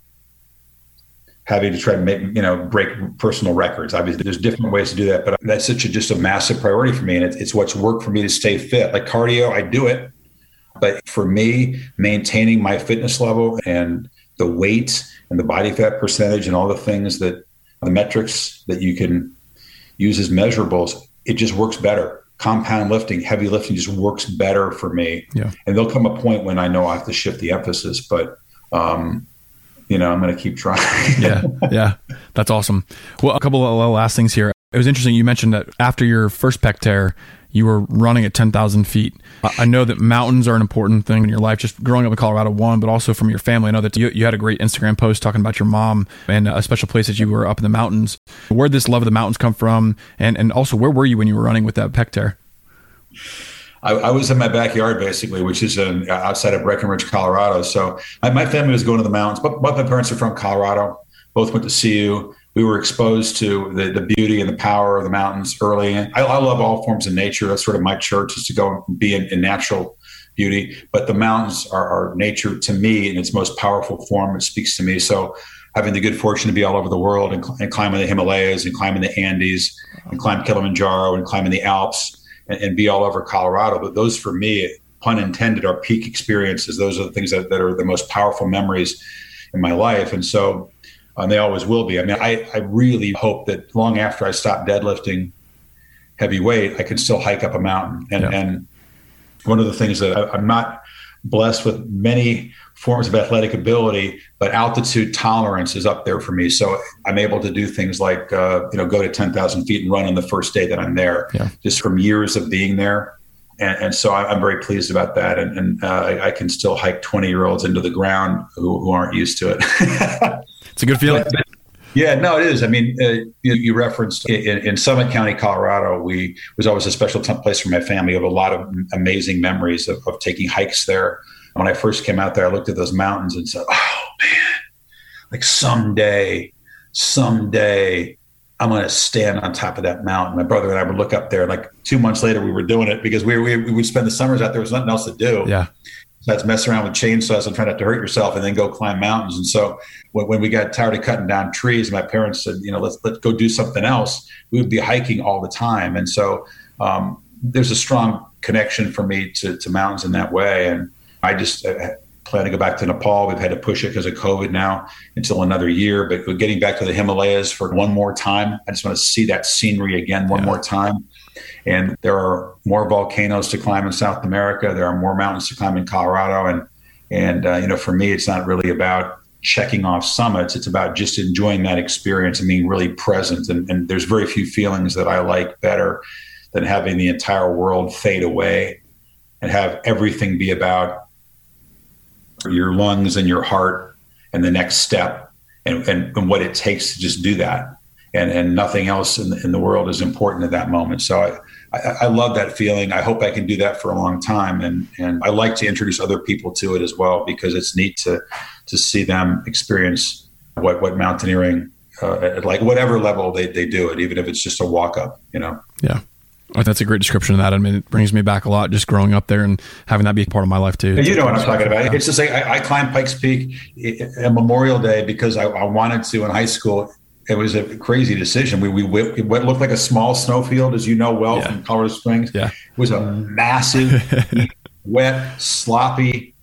having to try to make you know break personal records obviously there's different ways to do that but that's such a just a massive priority for me and it's, it's what's worked for me to stay fit like cardio i do it But for me, maintaining my fitness level and the weight and the body fat percentage and all the things that the metrics that you can use as measurables, it just works better. Compound lifting, heavy lifting just works better for me. Yeah. And there'll come a point when I know I have to shift the emphasis, but um, you know, I'm going to keep trying. yeah, yeah, that's awesome. Well, a couple of last things here. It was interesting. You mentioned that after your first pec tear, you were running at 10,000 feet. I know that mountains are an important thing in your life, just growing up in Colorado, one, but also from your family. I know that you, you had a great Instagram post talking about your mom and a special place that you were up in the mountains. Where did this love of the mountains come from? And, and also, where were you when you were running with that pec tear? I, I, was in my backyard basically, which is in, outside of Breckenridge, Colorado. So my, my family was going to the mountains. But both my parents are from Colorado. Both went to CU we were exposed to the, the beauty and the power of the mountains early. I, I love all forms of nature. That's sort of my church is to go and be in, in natural beauty. But the mountains are, are, nature to me in its most powerful form. It speaks to me. So having the good fortune to be all over the world and, and climbing the Himalayas and climbing the Andes and climb Kilimanjaro and climbing the Alps and, and be all over Colorado. But those for me, pun intended, are peak experiences. Those are the things that, that are the most powerful memories in my life. And so and they always will be. I mean, I, I really hope that long after I stop deadlifting heavy weight, I can still hike up a mountain. And, yeah. and one of the things that I, I'm not blessed with many forms of athletic ability, but altitude tolerance is up there for me. So I'm able to do things like, uh, you know, go to 10,000 feet and run on the first day that I'm there, yeah. just from years of being there. And, and so I'm very pleased about that. And, and uh, I, can still hike 20 year olds into the ground who, who aren't used to it. It's a good feeling. Yeah, no, it is. I mean, uh, you, you, referenced in, in, Summit County, Colorado, we was always a special t- place for my family. I have a lot of amazing memories of, of, taking hikes there. When I first came out there, I looked at those mountains and said, "Oh man, like someday, someday, I'm going to stand on top of that mountain." My brother and I would look up there. Like two months later, we were doing it because we, we, we would spend the summers out there. There was nothing else to do. Yeah that's mess around with chainsaws and try not to hurt yourself and then go climb mountains. And so when, when, we got tired of cutting down trees, my parents said, you know, let's, let's go do something else. We would be hiking all the time. And so um, there's a strong connection for me to, to mountains in that way. And I just uh, plan to go back to Nepal. We've had to push it because of COVID now until another year, but getting back to the Himalayas for one more time. I just want to see that scenery again one yeah. more time. And there are more volcanoes to climb in South America. There are more mountains to climb in Colorado. And and uh, you know, for me, it's not really about checking off summits. It's about just enjoying that experience and being really present. And, and there's very few feelings that I like better than having the entire world fade away and have everything be about your lungs and your heart and the next step and, and, and what it takes to just do that. And, and nothing else in the, in the world is important at that moment. So I, I, I, love that feeling. I hope I can do that for a long time, and and I like to introduce other people to it as well because it's neat to to see them experience what what mountaineering uh, at like whatever level they, they do it, even if it's just a walk up, you know. Yeah. That's a great description of that. I mean, it brings me back a lot just growing up there and having that be part of my life too. You know what I'm talking about. It's just like I, I climbed Pikes Peak at Memorial Day because I, I wanted to in high school it was a crazy decision. We, we, what looked like a small snowfield, as you know well yeah. from Colorado Springs. Yeah. It was a massive, wet, sloppy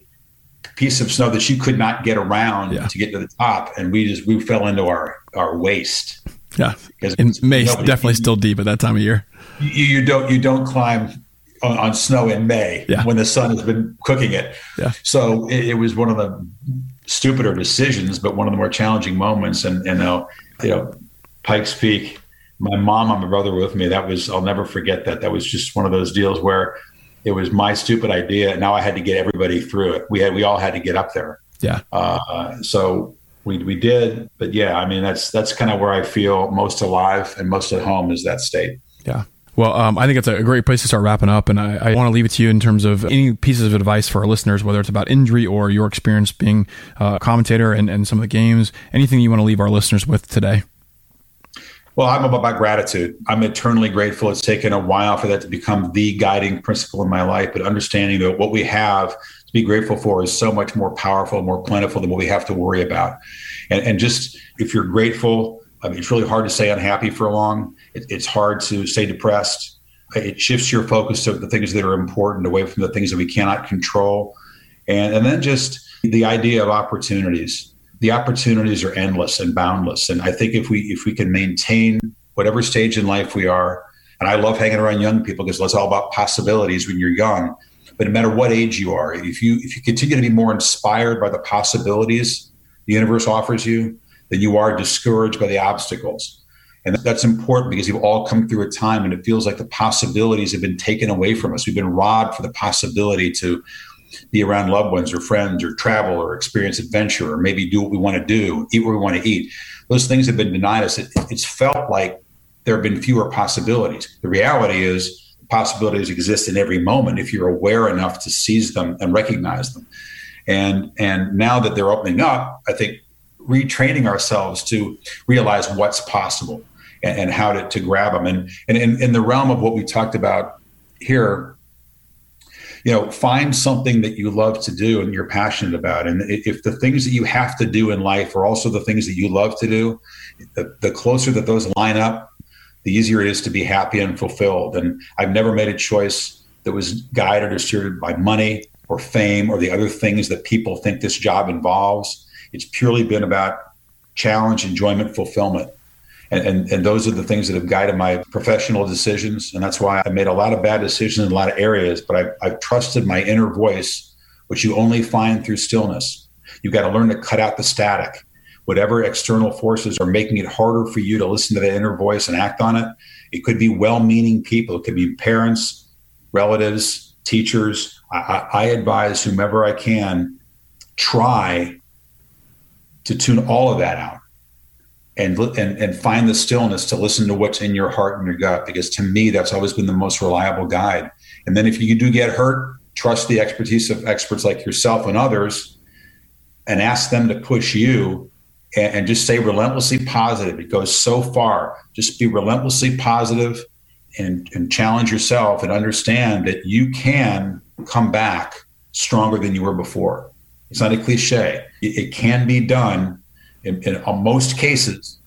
piece of snow that you could not get around yeah. to get to the top, and we just we fell into our our waist. Yeah, because and May definitely still deep at that time of year. You, you don't you don't climb on, on, snow in May yeah. when the sun has been cooking it. Yeah. So it, it, was one of the stupider decisions, but one of the more challenging moments. And, and uh, you know, Pikes Peak, my mom and my brother were with me. That was, I'll never forget that. That was just one of those deals where it was my stupid idea. And now I had to get everybody through it. We had, we all had to get up there. Yeah. Uh, so we, we did, but yeah, I mean, that's, that's kind of where I feel most alive and most at home is that state. Yeah. Well, um, I think it's a great place to start wrapping up, and I, I want to leave it to you in terms of any pieces of advice for our listeners, whether it's about injury or your experience being a commentator and, and some of the games. Anything you want to leave our listeners with today? Well, I'm about gratitude. I'm eternally grateful. It's taken a while for that to become the guiding principle in my life, but understanding that what we have to be grateful for is so much more powerful, more plentiful than what we have to worry about. And, and just if you're grateful, I mean, it's really hard to stay unhappy for long. It, it's hard to stay depressed. It shifts your focus to the things that are important away from the things that we cannot control. And, and then just the idea of opportunities. The opportunities are endless and boundless. And I think if we if we can maintain whatever stage in life we are, and I love hanging around young people because it's all about possibilities when you're young. But no matter what age you are, if you if you continue to be more inspired by the possibilities the universe offers you, than you are discouraged by the obstacles. And that's important because we've all come through a time and it feels like the possibilities have been taken away from us. We've been robbed for the possibility to be around loved ones or friends or travel or experience adventure or maybe do what we want to do, eat what we want to eat. Those things have been denied us. It, it's felt like there have been fewer possibilities. The reality is, possibilities exist in every moment if you're aware enough to seize them and recognize them. And and now that they're opening up, I think retraining ourselves to realize what's possible and, and how to, to grab them. And, and in, the realm of what we talked about here, you know, find something that you love to do and you're passionate about. And if the things that you have to do in life are also the things that you love to do, the, the closer that those line up, the easier it is to be happy and fulfilled. And I've never made a choice that was guided or steered by money or fame or the other things that people think this job involves. It's purely been about challenge, enjoyment, fulfillment. And, and, and, those are the things that have guided my professional decisions. And that's why I made a lot of bad decisions in a lot of areas, but I've, I've trusted my inner voice, which you only find through stillness. You've got to learn to cut out the static. Whatever external forces are making it harder for you to listen to that inner voice and act on it, it could be well meaning people, it could be parents, relatives, teachers. I, I advise whomever I can try to tune all of that out and, and and find the stillness to listen to what's in your heart and your gut because to me that's always been the most reliable guide. And then if you do get hurt trust the expertise of experts like yourself and others and ask them to push you and, and just stay relentlessly positive. It goes so far. Just be relentlessly positive and, and challenge yourself and understand that you can come back stronger than you were before. It's not a cliche. It, it can be done in, in most cases.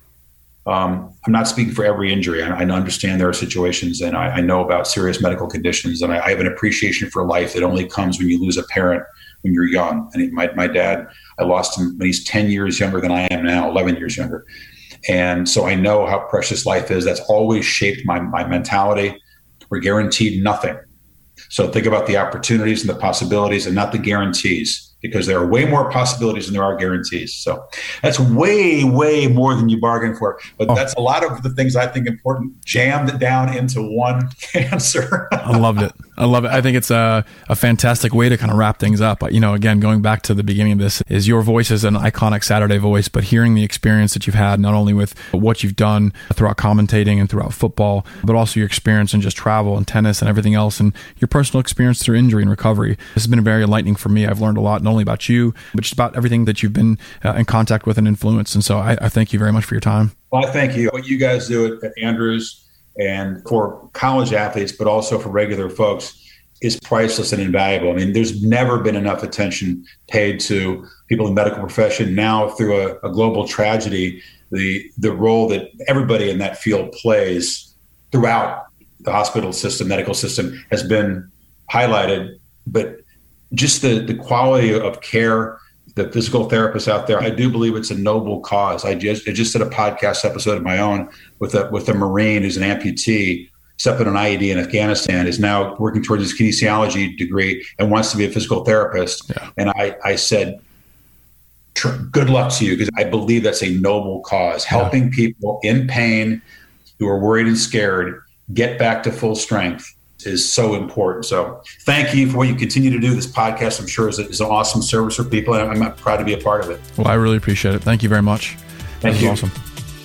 Um, I'm not speaking for every injury. I, I understand there are situations, and I, I, know about serious medical conditions, and I, I, have an appreciation for life that only comes when you lose a parent when you're young. And my, my dad, I lost him when he's 10 years younger than I am now, 11 years younger. And so I know how precious life is. That's always shaped my, my mentality. We're guaranteed nothing. So think about the opportunities and the possibilities and not the guarantees because there are way more possibilities than there are guarantees. So that's way, way more than you bargain for. But oh. that's a lot of the things I think important jammed down into one answer. I loved it. I love it. I think it's a, a fantastic way to kind of wrap things up. You know, again, going back to the beginning of this, is your voice is an iconic Saturday voice, but hearing the experience that you've had, not only with what you've done throughout commentating and throughout football, but also your experience in just travel and tennis and everything else, and your personal experience through injury and recovery. This has been very enlightening for me. I've learned a lot, not only about you, but just about everything that you've been uh, in contact with and influenced. And so I, I thank you very much for your time. Well, I thank you. What you guys do at Andrews and for college athletes, but also for regular folks is priceless and invaluable. I mean, there's never been enough attention paid to people in the medical profession. Now, through a, a global tragedy, the the role that everybody in that field plays throughout the hospital system, medical system, has been highlighted. But just the the quality of care, the physical therapists out there, I do believe it's a noble cause. I just I just did a podcast episode of my own with a with a Marine who's an amputee up an IED in Afghanistan, is now working towards his kinesiology degree and wants to be a physical therapist. Yeah. And I, I said, good luck to you because I believe that's a noble cause. Yeah. Helping people in pain who are worried and scared get back to full strength is so important. So thank you for what you continue to do. This podcast, I'm sure, is, is an awesome service for people, and I'm proud to be a part of it. Well, I really appreciate it. Thank you very much. Thank you. Awesome.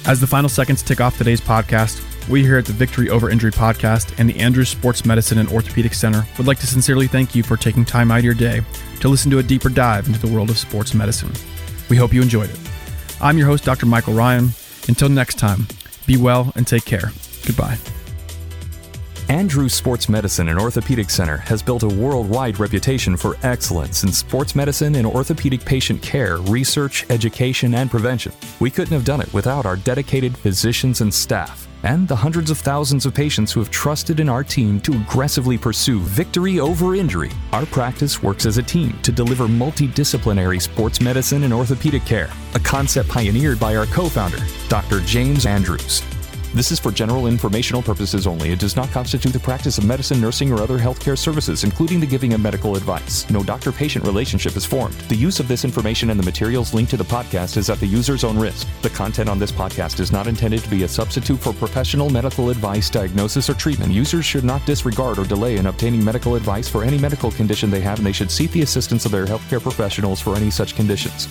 As the final seconds tick off today's podcast, we here at the Victory Over Injury podcast and the Andrews Sports Medicine and Orthopedic Center would like to sincerely thank you for taking time out of your day to listen to a deeper dive into the world of sports medicine. We hope you enjoyed it. I'm your host, Dr. Michael Ryan. Until next time, be well and take care. Goodbye. Andrews Sports Medicine and Orthopedic Center has built a worldwide reputation for excellence in sports medicine and orthopedic patient care, research, education, and prevention. We couldn't have done it without our dedicated physicians and staff. and the hundreds of thousands of patients who have trusted in our team to aggressively pursue victory over injury, our practice works as a team to deliver multidisciplinary sports medicine and orthopedic care, a concept pioneered by our co founder, Dr. James Andrews. This is for general informational purposes only. It does not constitute the practice of medicine, nursing, or other healthcare services, including the giving of medical advice. No doctor patient relationship is formed. The use of this information and the materials linked to the podcast is at the user's own risk. The content on this podcast is not intended to be a substitute for professional medical advice, diagnosis, or treatment. Users should not disregard or delay in obtaining medical advice for any medical condition they have, and they should seek the assistance of their healthcare professionals for any such conditions.